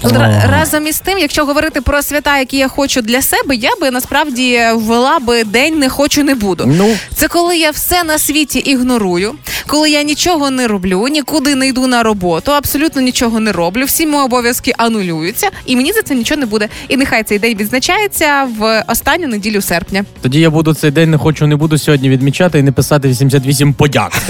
Speaker 2: Разом із тим, якщо говорити про свята, які я хочу для себе, я би насправді ввела би день не хочу, не буду.
Speaker 4: Ну.
Speaker 2: Це коли я все на світі ігнорую, коли я нічого не роблю, нікуди не йду на роботу, абсолютно нічого не роблю, всі мої обов'язки анулюються, і мені за це нічого не буде. І нехай цей день відзначається в останню неділю серпня.
Speaker 4: Тоді я буду цей день не хочу, не буду сьогодні відмічати і не писати 88 подяк.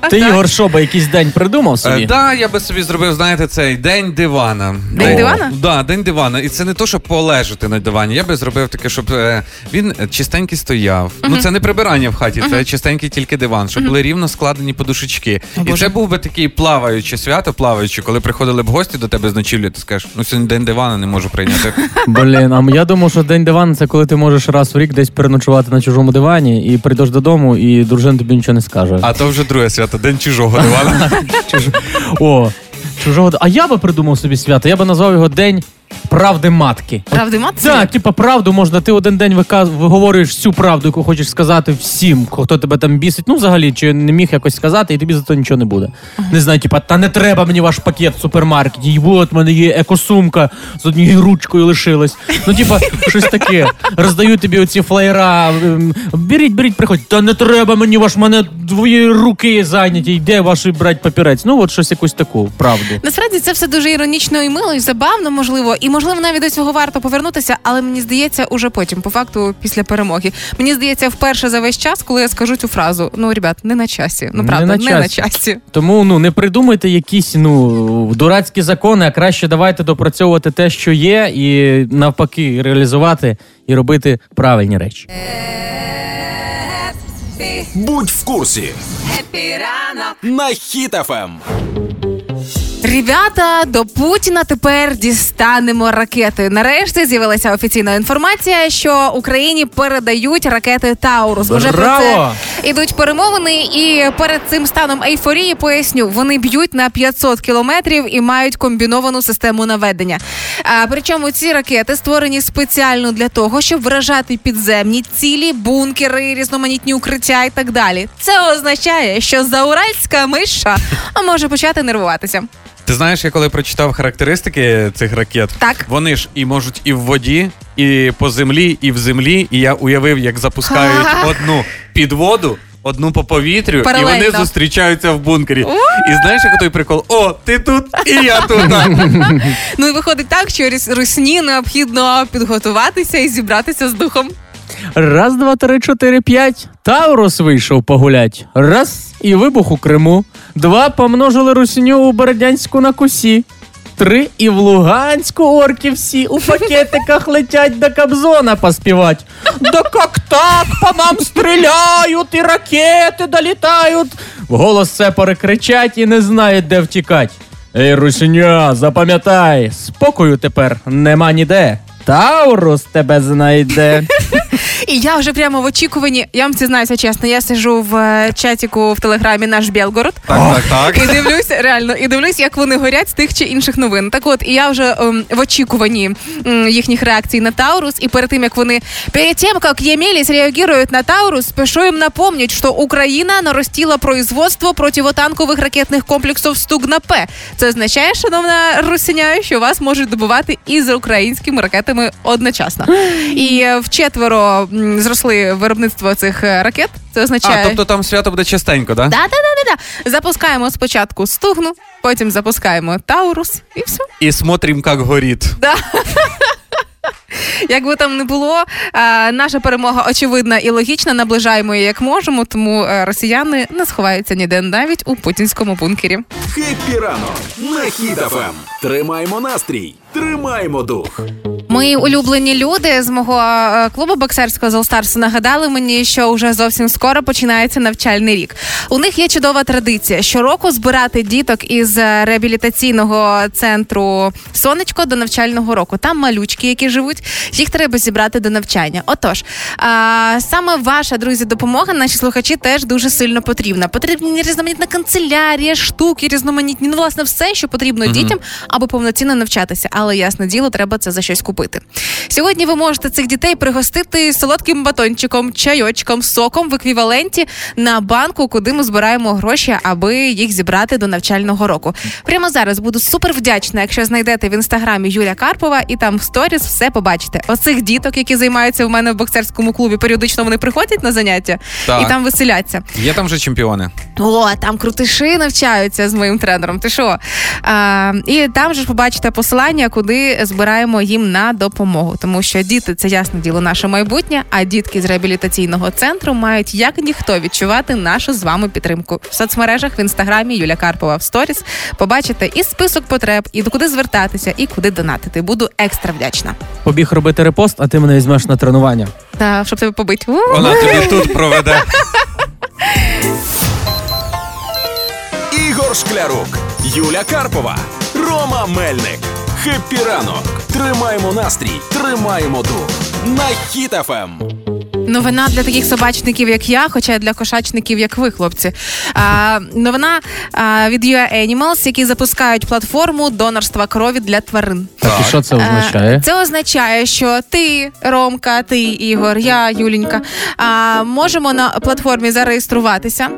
Speaker 4: Ти, ти Ігор Шоба, якийсь день придумав собі?
Speaker 3: Е, да, я би собі зробив, знаєте, цей день дивана.
Speaker 2: День
Speaker 3: О,
Speaker 2: дивана?
Speaker 3: Да, день дивана. І це не то, щоб полежати на дивані. Я би зробив таке, щоб е, він чистенький стояв. Ну це не прибирання в хаті, це чистенький тільки диван, щоб були рівно складені подушечки. І це був би такий плаваюче свято, плаваюче, коли приходили б гості до тебе з ночівлі, ти скажеш, ну сьогодні день дивана не можу прийняти.
Speaker 4: Блін, а я думав, що день дивану це коли ти можеш раз в рік десь переночувати на чужому дивані і прийдеш додому, і дружина тобі нічого не скаже.
Speaker 3: А то вже друге свято, день чужого дивана.
Speaker 4: Чуж- О, чужого. А я би придумав собі свято, я би назвав його День правди матки.
Speaker 2: Правди мати?
Speaker 4: Так, типа правду можна, ти один день виказ... виговорюєш всю правду, яку хочеш сказати всім, хто тебе там бісить. Ну, взагалі, чи не міг якось сказати, і тобі за це нічого не буде. Не знаю, типа, та не треба мені ваш пакет в супермаркеті. І от в мене є екосумка з однією ручкою лишилась. Ну, типа, щось таке. Роздають тобі оці флеєра. ем, Беріть, беріть, приходь. Та не треба мені ваш мене двої руки зайняті. Йде ваш брать папірець. Ну, от щось якусь таку правду.
Speaker 2: Насправді це все дуже іронічно і мило, і забавно, можливо, і можливо навіть до цього варто повернутися, але мені здається, уже потім, по факту, після перемоги. Мені здається, вперше за весь час, коли я скажу цю фразу: ну, ребят, не на часі. Ну
Speaker 4: Не
Speaker 2: правда,
Speaker 4: на
Speaker 2: не на
Speaker 4: часі.
Speaker 2: часі.
Speaker 4: Тому ну не придумайте якісь ну дурацькі закони, а краще давайте допрацьовувати те, що є, і навпаки реалізувати і робити правильні речі.
Speaker 1: Будь в курсі. На Ем.
Speaker 2: Ребята, до Путіна тепер дістанемо ракети. Нарешті з'явилася офіційна інформація, що Україні передають ракети Таурус. Уже про це ідуть перемовини, і перед цим станом ейфорії поясню, вони б'ють на 500 кілометрів і мають комбіновану систему наведення. А причому ці ракети створені спеціально для того, щоб вражати підземні цілі, бункери, різноманітні укриття і так далі. Це означає, що зауральська миша може почати нервуватися.
Speaker 3: Ти знаєш, я коли прочитав характеристики цих ракет,
Speaker 2: Так.
Speaker 3: вони ж і можуть і в воді, і по землі, і в землі. І я уявив, як запускають одну під воду. Одну по повітрю, і вони зустрічаються в бункері. І знаєш, як той прикол? О, ти тут, і я тут.
Speaker 2: Ну і виходить так, що русні необхідно підготуватися і зібратися з духом.
Speaker 4: Раз, два, три, чотири, п'ять. Таурус вийшов погулять. Раз і вибух у Криму. Два помножили русню у Бородянську на кусі. Три і в Луганську орки всі у пакетиках летять до Кобзона поспівать. Да как так? По нам стріляють і ракети долітають. Вголос це перекричать і не знають, де втікать. Ей, русня, запам'ятай, спокою тепер нема ніде. Таурус тебе знайде.
Speaker 2: І я вже прямо в очікуванні. Я вам зізнаюся чесно. Я сиджу в е, чатіку в телеграмі наш Білгород.
Speaker 3: Так, так,
Speaker 2: І дивлюсь, реально, і дивлюсь, як вони горять з тих чи інших новин. Так от, і я вже ем, в очікуванні м, їхніх реакцій на Таурус. І перед тим, як вони перед тим, як Ємеліс реагують на Таурус, спешу їм напомнить, що Україна наростила производство противотанкових ракетних комплексів Стугна-П. Це означає, шановна русиня, що вас можуть добувати і з українськими ракетами одночасно. І е, вчетверо м, зросли виробництво цих е, ракет. Це означає.
Speaker 3: А, тобто там свято буде частенько, так?
Speaker 2: Да, да, да, да, да. Запускаємо спочатку стугну, потім запускаємо Таурус і все.
Speaker 3: І смотрим, як горить.
Speaker 2: Да. Як би там не було, е, наша перемога очевидна і логічна. Наближаємо її як можемо, тому е, росіяни не сховаються ніде навіть у путінському бункері.
Speaker 1: Хеппі ранок на Хіт FM. Тримаємо настрій, тримаємо дух.
Speaker 2: Мої улюблені люди з мого е, клубу боксерського з All Stars у нагадали мені, що вже зовсім скоро починається навчальний рік. У них є чудова традиція щороку збирати діток із е, реабілітаційного центру Сонечко до навчального року. Там малючки, які живуть, їх треба зібрати до навчання. Отож, а, саме ваша друзі, допомога наші слухачі теж дуже сильно потрібна. Потрібні різноманітна канцелярія, штуки, різноманітні. Ну, власне, все, що потрібно дітям, аби повноцінно навчатися. Але ясне діло, треба це за щось купити. Сьогодні ви можете цих дітей пригостити солодким батончиком, чайочком, соком в еквіваленті на банку, куди ми збираємо гроші, аби їх зібрати до навчального року. Прямо зараз буду супер вдячна, якщо знайдете в інстаграмі Юля Карпова і там в сторіс все побачите. Оцих діток, які займаються в мене в боксерському клубі, періодично вони приходять на заняття
Speaker 3: Так.
Speaker 2: і там веселяться.
Speaker 3: Є там вже чемпіони.
Speaker 2: О, там крутиші навчаються з моїм тренером. Ти що? А, і там же ж побачите посилання, куди збираємо їм на допомогу. Тому що діти це ясне діло, наше майбутнє. А дітки з реабілітаційного центру мають як ніхто відчувати нашу з вами підтримку в соцмережах в інстаграмі Юля Карпова в сторіс. Побачите і список потреб, і до куди звертатися, і куди донатити. Буду екстра вдячна.
Speaker 4: Побіг робити репост, а ти мене візьмеш на тренування.
Speaker 2: Та щоб тебе побити.
Speaker 3: Вона тобі тут проведе.
Speaker 1: Ігор Шклярук, Юля Карпова, Рома Мельник. Хеппі ранок. Тримаємо настрій, тримаємо дух. На Хіт FM.
Speaker 2: Новина для таких собачників, як я, хоча й для кошачників, як ви, хлопці. А, новина а, від UAnimals, які запускають платформу донорства крові для тварин.
Speaker 4: Так, і що це
Speaker 2: Е,
Speaker 4: означає?
Speaker 2: Це означає, що ти, Ромка, ти, Ігор, я, Юлінька, а, можемо на платформі зареєструватися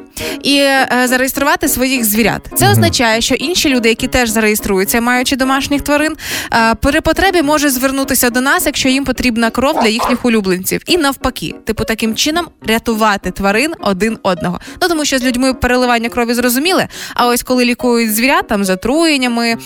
Speaker 2: і е, зареєструвати своїх звірят. Це означає, що інші люди, які теж зареєструються, маючи домашніх тварин, при потребі можуть звернутися до нас, якщо їм потрібна кров для їхніх улюбленців. І навпаки, типу, таким чином рятувати тварин один одного. Ну тому що з людьми переливання крові зрозуміли. А ось коли лікують звірят там з отруєннями,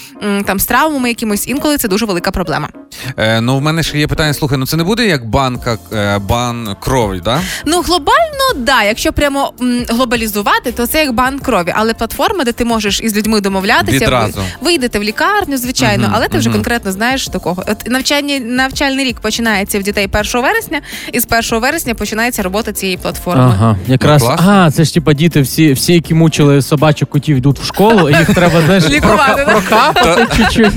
Speaker 2: там з травмами якимось, інколи це дуже велика проблема.
Speaker 3: Е, ну, в мене ще є питання. Слухай, ну це не буде як банка, е, бан крові, да?
Speaker 2: Ну глобально, да, якщо прямо м, глобалізувати, то це як банк крові. Але платформа, де ти можеш із людьми домовлятися,
Speaker 3: Відразу.
Speaker 2: ви, йдете в лікарню, звичайно,
Speaker 3: Мгм,
Speaker 2: але ти вже конкретно знаєш такого. От навчання навчальний рік починається в дітей 1 вересня, і з 1 вересня починається робота цієї платформи.
Speaker 4: Ага, якраз
Speaker 3: Ну, класно.
Speaker 4: ага, це ж типа діти, всі, всі, які мучили собачок, котів, йдуть в школу, і їх треба знаєш,
Speaker 2: Лікувати, да?
Speaker 4: прокапати чуть-чуть.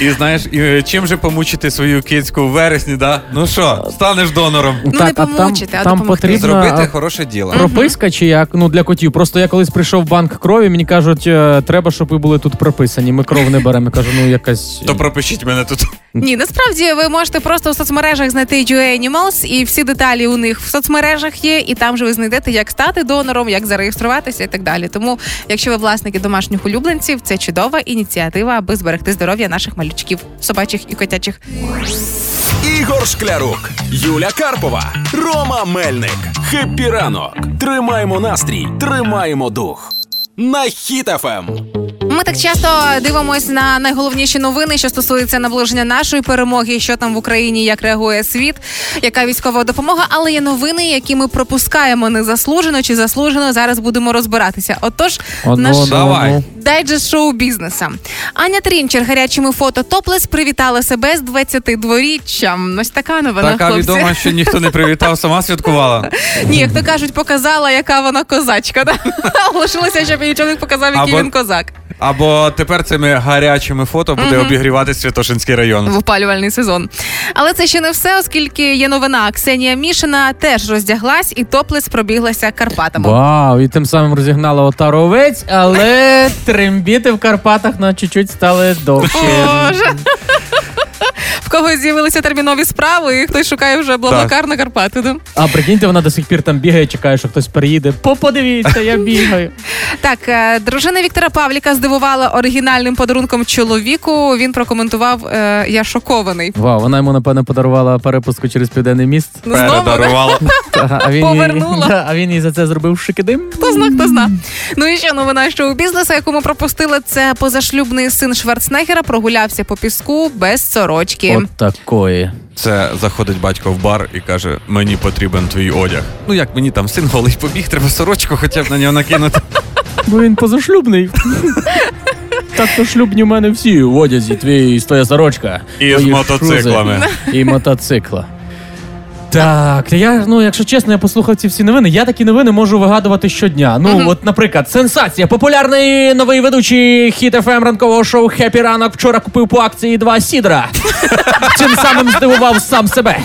Speaker 3: І знаєш, і, е, чим же помучити свою кицьку в вересні, да? Ну що, станеш донором.
Speaker 2: Ну, не помучити, а
Speaker 4: там
Speaker 2: допомогти.
Speaker 4: потрібно
Speaker 3: Зробити хороше діло.
Speaker 4: прописка чи як? Ну для котів. Просто я колись прийшов в банк крові, мені кажуть, е, треба, щоб ви були тут прописані. Ми кров не беремо. Я кажу, ну якась.
Speaker 3: То пропишіть мене тут.
Speaker 2: Ні, насправді ви можете просто в соцмережах знайти UA Animals, і всі деталі у них в соцмережах є, і там же ви знайдете, як стати донором, як зареєструватися і так далі. Тому, якщо ви власники домашніх улюбленців, це чудова ініціатива, аби зберегти здоров'я наших малючків, собачих і котячих.
Speaker 1: Ігор Шклярук, Юля Карпова, Рома Мельник. Хеппі ранок. Тримаємо настрій, тримаємо дух. На Хіт FM.
Speaker 2: Ми так часто дивимося на найголовніші новини, що стосуються наближення нашої перемоги, що там в Україні, як реагує світ, яка військова допомога. Але є новини, які ми пропускаємо незаслужено чи заслужено. Зараз будемо розбиратися. Отож,
Speaker 4: Одно,
Speaker 2: наш
Speaker 3: Давай.
Speaker 2: дайджест шоу бізнеса. Аня Трінчер гарячими фото топлес привітала себе з 22-річчям. Ось така новина.
Speaker 3: Така
Speaker 2: хлопці.
Speaker 3: відома, що ніхто не привітав, сама святкувала.
Speaker 2: Ні, як то кажуть, показала, яка вона козачка. Лишилося, щоб їй чоловік показав, який він козак.
Speaker 3: Або тепер цими гарячими фото буде обігрівати Святошинський район.
Speaker 2: в опалювальний сезон. Але це ще не все, оскільки є новина. Ксенія Мішина теж роздяглась і топлес пробіглася Карпатами.
Speaker 4: Вау, і тим самим розігнала отаровець, але трембіти в Карпатах на чуть-чуть стали довші.
Speaker 2: Когось з'явилися термінові справи, і хтось шукає вже блаблакар на Карпати. Да?
Speaker 4: А прикиньте, вона до сих пір там бігає, чекає, що хтось приїде. По подивіться, я бігаю.
Speaker 2: Так, е, дружина Віктора Павліка здивувала оригінальним подарунком чоловіку. Він прокоментував: е, я шокований.
Speaker 4: Вау, вона йому напевно подарувала перепустку через південний міст.
Speaker 2: Ну?
Speaker 3: Передарувала.
Speaker 4: А він
Speaker 2: Повернула.
Speaker 4: Да, а він їй за це зробив шикидим.
Speaker 2: Хто зна, хто зна. Ну і ще новина шоу бізнесу, яку ми пропустили, це позашлюбний син Шварценеггера прогулявся по піску без сорочки.
Speaker 4: Такої.
Speaker 3: Це заходить батько в бар і каже: мені потрібен твій одяг. Ну як мені там син голий побіг, треба сорочку хоча б на нього накинути.
Speaker 4: Бо він позашлюбний. Так то шлюбні в мене всі в одязі, твій твоя сорочка.
Speaker 3: І з мотоциклами.
Speaker 4: І мотоцикла. Так, я, ну, якщо чесно, я послухав ці всі новини. Я такі новини можу вигадувати щодня. Ну, от, наприклад, сенсація. Популярний новий ведучий хіт FM ранкового шоу Хепі ранок вчора купив по акції два сідра. Тим самим здивував сам себе.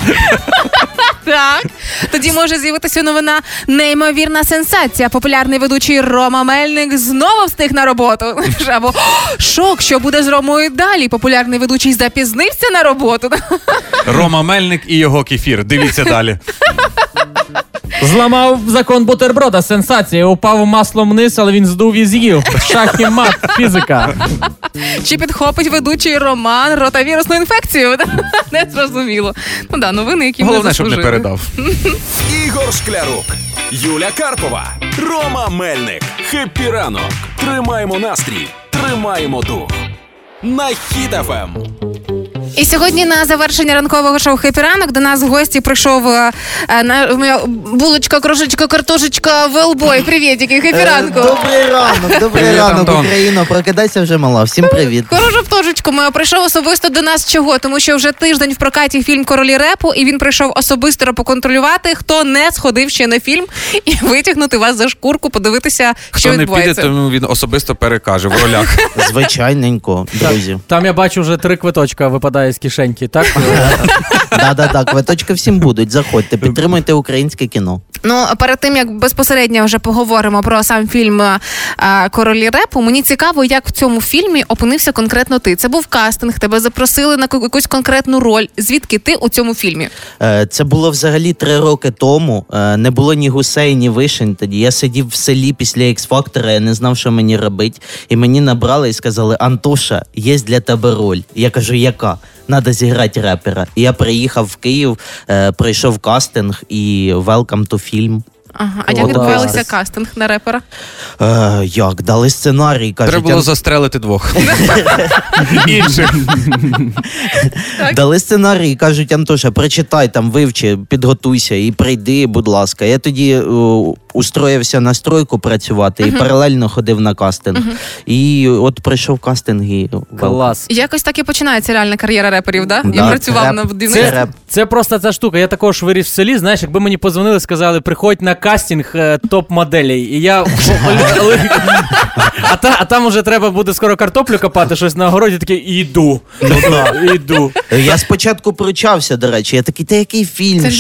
Speaker 2: Так. Тоді може з'явитися новина неймовірна сенсація. Популярний ведучий Рома Мельник знову встиг на роботу. Або шок, що буде з Ромою далі. Популярний ведучий запізнився на роботу.
Speaker 3: Рома Мельник і його кефір. Дивіться далі.
Speaker 4: Зламав закон бутерброда. Сенсація. Упав маслом вниз, але він здув і з'їв. Шах і мат, фізика.
Speaker 2: Чи підхопить ведучий Роман ротавірусну інфекцію? Не зрозуміло. Ну да, новини, які ми
Speaker 3: Головне, щоб не передав.
Speaker 1: Ігор Шклярук, Юля Карпова, Рома Мельник. Хеппі ранок. Тримаємо настрій, тримаємо дух. На Ем. Хіт FM.
Speaker 2: І сьогодні на завершення ранкового шоу «Хеппі ранок» до нас в гості прийшов е, на моя булочка, крошечка, картошечка, Wellboy. Привітики, «Хеппі ранку.
Speaker 9: Е, Добрий ранок, добрий
Speaker 3: Привіт,
Speaker 9: ранок,
Speaker 3: Антон.
Speaker 9: Україно. Прокидайся вже мала. Всім привіт.
Speaker 2: Хорошу птожечку моя прийшов особисто до нас чого? Тому що вже тиждень в прокаті фільм Королі репу, і він прийшов особисто поконтролювати, хто не сходив ще на фільм, і витягнути вас за шкурку, подивитися, що
Speaker 3: Хто не піде,
Speaker 2: відбувається.
Speaker 3: тому він особисто перекаже в ролях.
Speaker 9: Звичайненько, друзі.
Speaker 4: Там я бачу вже три квиточка випадає з кишеньки, так?
Speaker 9: Да-да-да, квиточки всім будуть. Заходьте, підтримуйте українське кіно.
Speaker 2: Ну перед тим як безпосередньо вже поговоримо про сам фільм е, Королі репу. Мені цікаво, як в цьому фільмі опинився конкретно ти. Це був кастинг, тебе запросили на якусь конкретну роль. Звідки ти у цьому фільмі?
Speaker 9: Е, Це було взагалі три роки тому. Е, Не було ні гусей, ні вишень. Тоді я сидів в селі після X-Factor, я не знав, що мені робити. І мені набрали і сказали: Антоша, є для тебе роль. Я кажу, яка? Надо зіграти репера. І я приїхав в Київ, е, пройшов кастинг і welcome to film.
Speaker 2: Ага, а як
Speaker 4: Клас.
Speaker 2: відбувався кастинг на репера?
Speaker 9: Е, як? Дали сценарій, кажуть.
Speaker 3: Треба було
Speaker 9: «Ан-
Speaker 3: застрелити двох. Інших.
Speaker 9: Дали сценарій, кажуть, Антоша, прочитай там, вивчи, підготуйся і прийди, будь ласка. Я тоді е, устроївся на стройку працювати і паралельно ходив на кастинг. І от прийшов кастинг і
Speaker 4: Клас.
Speaker 2: Якось так і починається реальна кар'єра реперів, да? Я
Speaker 9: Да,
Speaker 2: працював
Speaker 9: реп.
Speaker 2: на
Speaker 9: Це
Speaker 2: будівництві.
Speaker 9: реп.
Speaker 4: Це просто ця штука. Я також виріс в селі. Знаєш, якби мені позвонили, сказали, приходь на кастинг е, топ-моделей. І я. А, та, а там уже треба буде скоро картоплю копати, щось на огороді, такий іду. Іду.
Speaker 9: Я спочатку пручався, до речі. Я такий, та який фільм?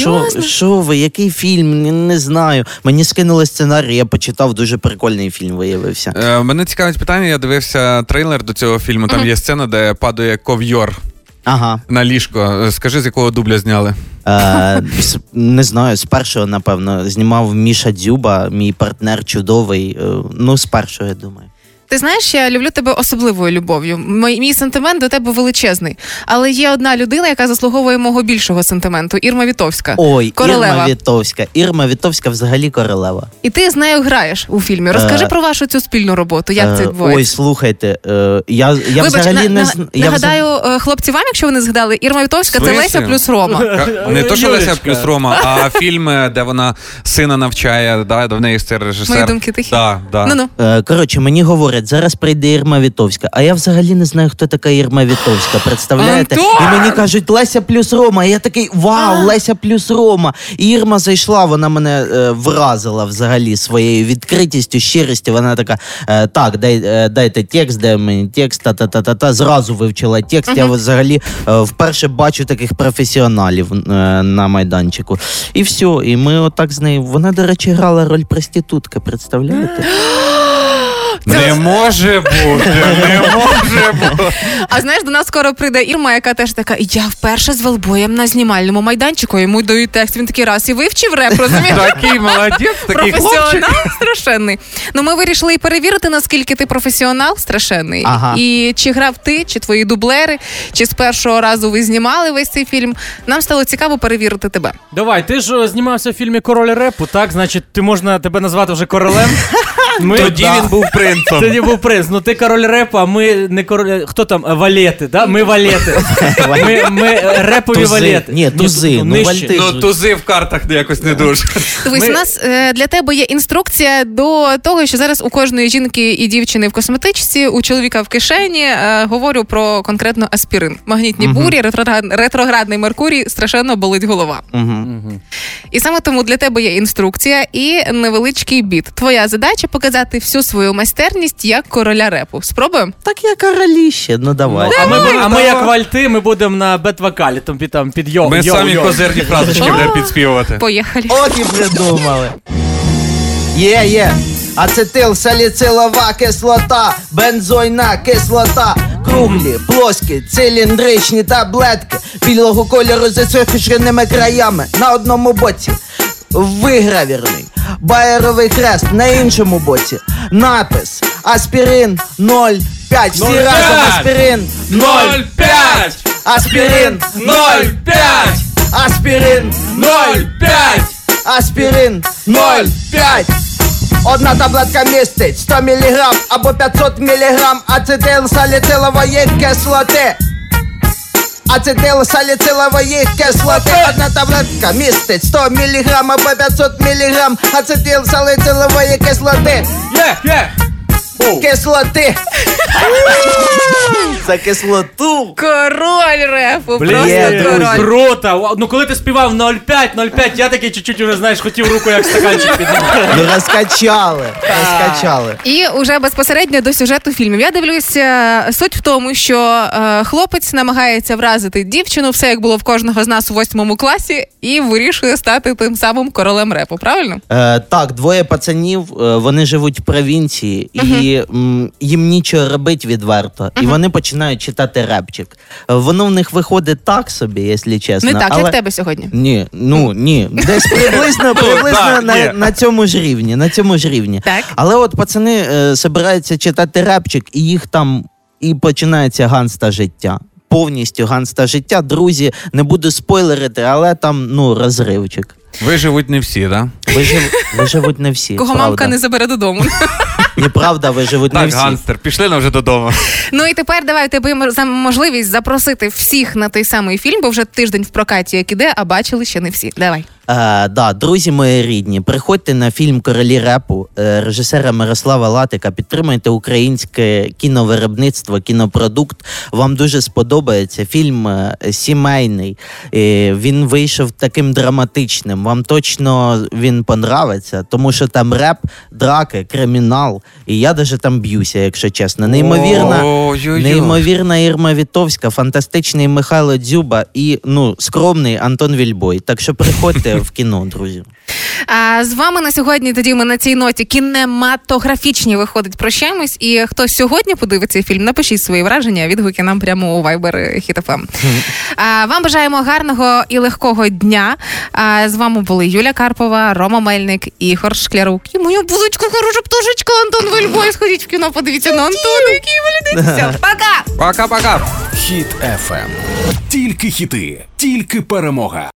Speaker 9: Що, ви, який фільм? Не, не знаю. Мені скинули сценарій, я почитав, дуже прикольний фільм виявився.
Speaker 3: Е, Мене цікавить питання. Я дивився трейлер до цього фільму. Там є сцена, де падає ковйор
Speaker 9: Ага.
Speaker 3: на ліжко. Е, Скажи, з якого дубля зняли?
Speaker 9: Е, не знаю, з першого, напевно, знімав Міша Дзюба, мій партнер чудовий. Е, ну, з першого, я думаю.
Speaker 2: Ти знаєш, я люблю тебе особливою любов'ю. Мій, мій сентимент до тебе величезний. Але є одна людина, яка заслуговує мого більшого сентименту Ірма Вітовська.
Speaker 9: Ой,
Speaker 2: Королева.
Speaker 9: Ірма Вітовська. Ірма Вітовська взагалі королева.
Speaker 2: І ти з нею граєш у фільмі. Розкажи
Speaker 9: Е,
Speaker 2: про вашу цю спільну роботу. Як це
Speaker 9: Е,
Speaker 2: відбувається?
Speaker 9: Ой, слухайте, е, я, я
Speaker 2: Вибач,
Speaker 9: взагалі
Speaker 2: на,
Speaker 9: не
Speaker 2: на-
Speaker 9: я
Speaker 2: нагадаю, е, хлопці, вам, якщо ви не згадали, Ірма Вітовська це
Speaker 3: Смислі?
Speaker 2: Леся плюс Рома.
Speaker 3: Не то, що Леся плюс Рома, а фільм, де вона сина навчає, да, до неї це режисер.
Speaker 2: Мої думки тихі.
Speaker 3: Да, да.
Speaker 2: Ну ну.
Speaker 9: Е, Коротше, мені говорять, зараз прийде Ірма Вітовська, а я взагалі не знаю, хто така Ірма Вітовська. Представляєте?
Speaker 2: Антон!
Speaker 9: І мені кажуть, Леся плюс Рома. І я такий вау, Леся плюс Рома. І Ірма зайшла, вона мене е, вразила взагалі своєю відкритістю, щирістю. Вона така: е, так, дай, е, дайте текст, дай мені текст, та-та-та-та-та. Зразу вивчила текст. Я взагалі е, вперше бачу таких професіоналів е, на майданчику. І все. І ми отак з нею. Вона, до речі, грала роль проститутки, представляєте?
Speaker 3: Не може бути, не може бути.
Speaker 2: А знаєш, до нас скоро прийде Ірма, яка теж така, я вперше з Велбоєм на знімальному майданчику, йому дають текст. Він такий раз і вивчив реп, розумієш?
Speaker 3: Такий молодець, такий.
Speaker 2: Професіонал страшенний. Ну ми вирішили і перевірити, наскільки ти професіонал страшенний.
Speaker 9: Ага.
Speaker 2: І чи грав ти, чи твої дублери, чи з першого разу ви знімали весь цей фільм. Нам стало цікаво перевірити тебе.
Speaker 4: Давай, ти ж е, знімався в фільмі Король репу, так? Значить, ти можна тебе назвати вже королем. Ми-
Speaker 3: Тоді
Speaker 4: Да.
Speaker 3: він був принцом.
Speaker 4: Тоді був принц. Ну ти король репу, а ми не король. Хто там? Валети, да? Ми валети. Ми, ми репові
Speaker 9: Тузи.
Speaker 4: валети.
Speaker 9: Ні, тузи, ну,
Speaker 4: нижче.
Speaker 9: вальти.
Speaker 3: Ну, тузи в картах якось не дуже.
Speaker 2: Дивись,
Speaker 4: Ми-
Speaker 2: у нас е, для тебе є інструкція до того, що зараз у кожної жінки і дівчини в косметичці, у чоловіка в кишені. Е, говорю про конкретно аспірин. Магнітні бурі, ретроград- ретроградний Меркурій, страшенно болить голова.
Speaker 9: Мгм.
Speaker 2: І саме тому для тебе є інструкція і невеличкий біт. Твоя задача показати всю свою майстерність як короля репу. Спробуємо?
Speaker 9: Так я короліще, ну давай.
Speaker 4: Ну, а, ми,
Speaker 3: Давай,
Speaker 4: а ми як вальти, ми будемо на бет-вокалі, там під, там, під йо.
Speaker 3: Ми
Speaker 4: йо,
Speaker 3: самі
Speaker 4: йо.
Speaker 3: козирні фразочки будемо підспівувати.
Speaker 2: Поїхали.
Speaker 9: От і придумали. Є, є. Ацетил, саліцилова кислота, бензойна кислота, круглі, плоскі, циліндричні таблетки білого кольору з висушеними краями на одному боці. Вигравірний байеровий хрест на іншому боці. Напис Аспірин 0,5. Всі
Speaker 3: 0,5.
Speaker 9: разом аспірин 0,5. Аспірин 0,5. Аспірин 0,5. Аспірин 0,5. Одна таблетка містить 100 мг або 500 мг ацетилсаліцилової кислоти. Ацетилсаліцилової кислоти. Одна таблетка містить 100 мг або 500 мг ацетилсаліцилової кислоти.
Speaker 4: yeah, є.
Speaker 9: Кислоти. За кислоту.
Speaker 2: Король репу,
Speaker 4: Блін,
Speaker 2: просто король.
Speaker 4: круто. Ну коли ти співав 0,5, 0,5, я такий чуть-чуть уже, знаєш, хотів руку як стаканчик підняти.
Speaker 9: Ну розкачали. Розкачали.
Speaker 2: І уже безпосередньо до сюжету фільмів. Я дивлюся, суть в тому, що е, хлопець намагається вразити дівчину, все як було в кожного з нас у восьмому класі, і вирішує стати тим самим королем репу. Правильно?
Speaker 9: Е, так, двоє пацанів, е, вони живуть в провінції, і м, їм нічого робити відверто. І вони починають читати репчик. Воно в них виходить так собі, якщо чесно.
Speaker 2: Не так,
Speaker 9: але...
Speaker 2: як в тебе сьогодні.
Speaker 9: Ні, ну ні, десь приблизно, приблизно
Speaker 3: так,
Speaker 9: на,
Speaker 3: ні.
Speaker 9: на цьому ж рівні. На цьому ж рівні.
Speaker 2: Так.
Speaker 9: Але от пацани е, збираються читати репчик, і їх там і починається ганста життя. Повністю ганста життя. Друзі, не буду спойлерити, але там ну розривчик.
Speaker 3: Виживуть не всі, так?
Speaker 9: Вижив, виживуть не всі.
Speaker 2: Кого
Speaker 9: правда.
Speaker 2: мамка не забере додому.
Speaker 9: Неправда, виживуть не
Speaker 3: Так,
Speaker 9: всі.
Speaker 3: ганстер, пішли нам вже додому.
Speaker 2: Ну і тепер давай тебе за можливість запросити всіх на той самий фільм, бо вже тиждень в прокаті як іде, а бачили ще не всі. Давай.
Speaker 9: Е, да, друзі мої рідні, приходьте на фільм Королі репу е, режисера Мирослава Латика. Підтримайте українське кіновиробництво, кінопродукт. Вам дуже сподобається. Фільм е, сімейний. Е, він вийшов таким драматичним. Вам точно він понравиться, тому що там реп, драки, кримінал. І я даже там б'юся, якщо чесно. Неймовірна.
Speaker 3: Ой-ой-ой.
Speaker 9: Неймовірна Ірма Вітовська, фантастичний Михайло Дзюба і ну скромний Антон Wellboy. Так що приходьте в кіно, друзі.
Speaker 2: А з вами на сьогодні тоді ми на цій ноті кінематографічні виходить. Прощаємось. І хто сьогодні подивиться фільм, напишіть свої враження, відгуки нам прямо у Viber Хіт FM. А вам бажаємо гарного і легкого дня. А з вами були Юля Карпова, Рома Мельник, Ігор Шклярук. І моя булочка, хороша пташечка, Антон Вельбой. Сходіть в кіно, подивіться на Антона, який. Все, пока!
Speaker 3: Пока-пока.
Speaker 1: Хіт FM. Тільки хіти, тільки перемога.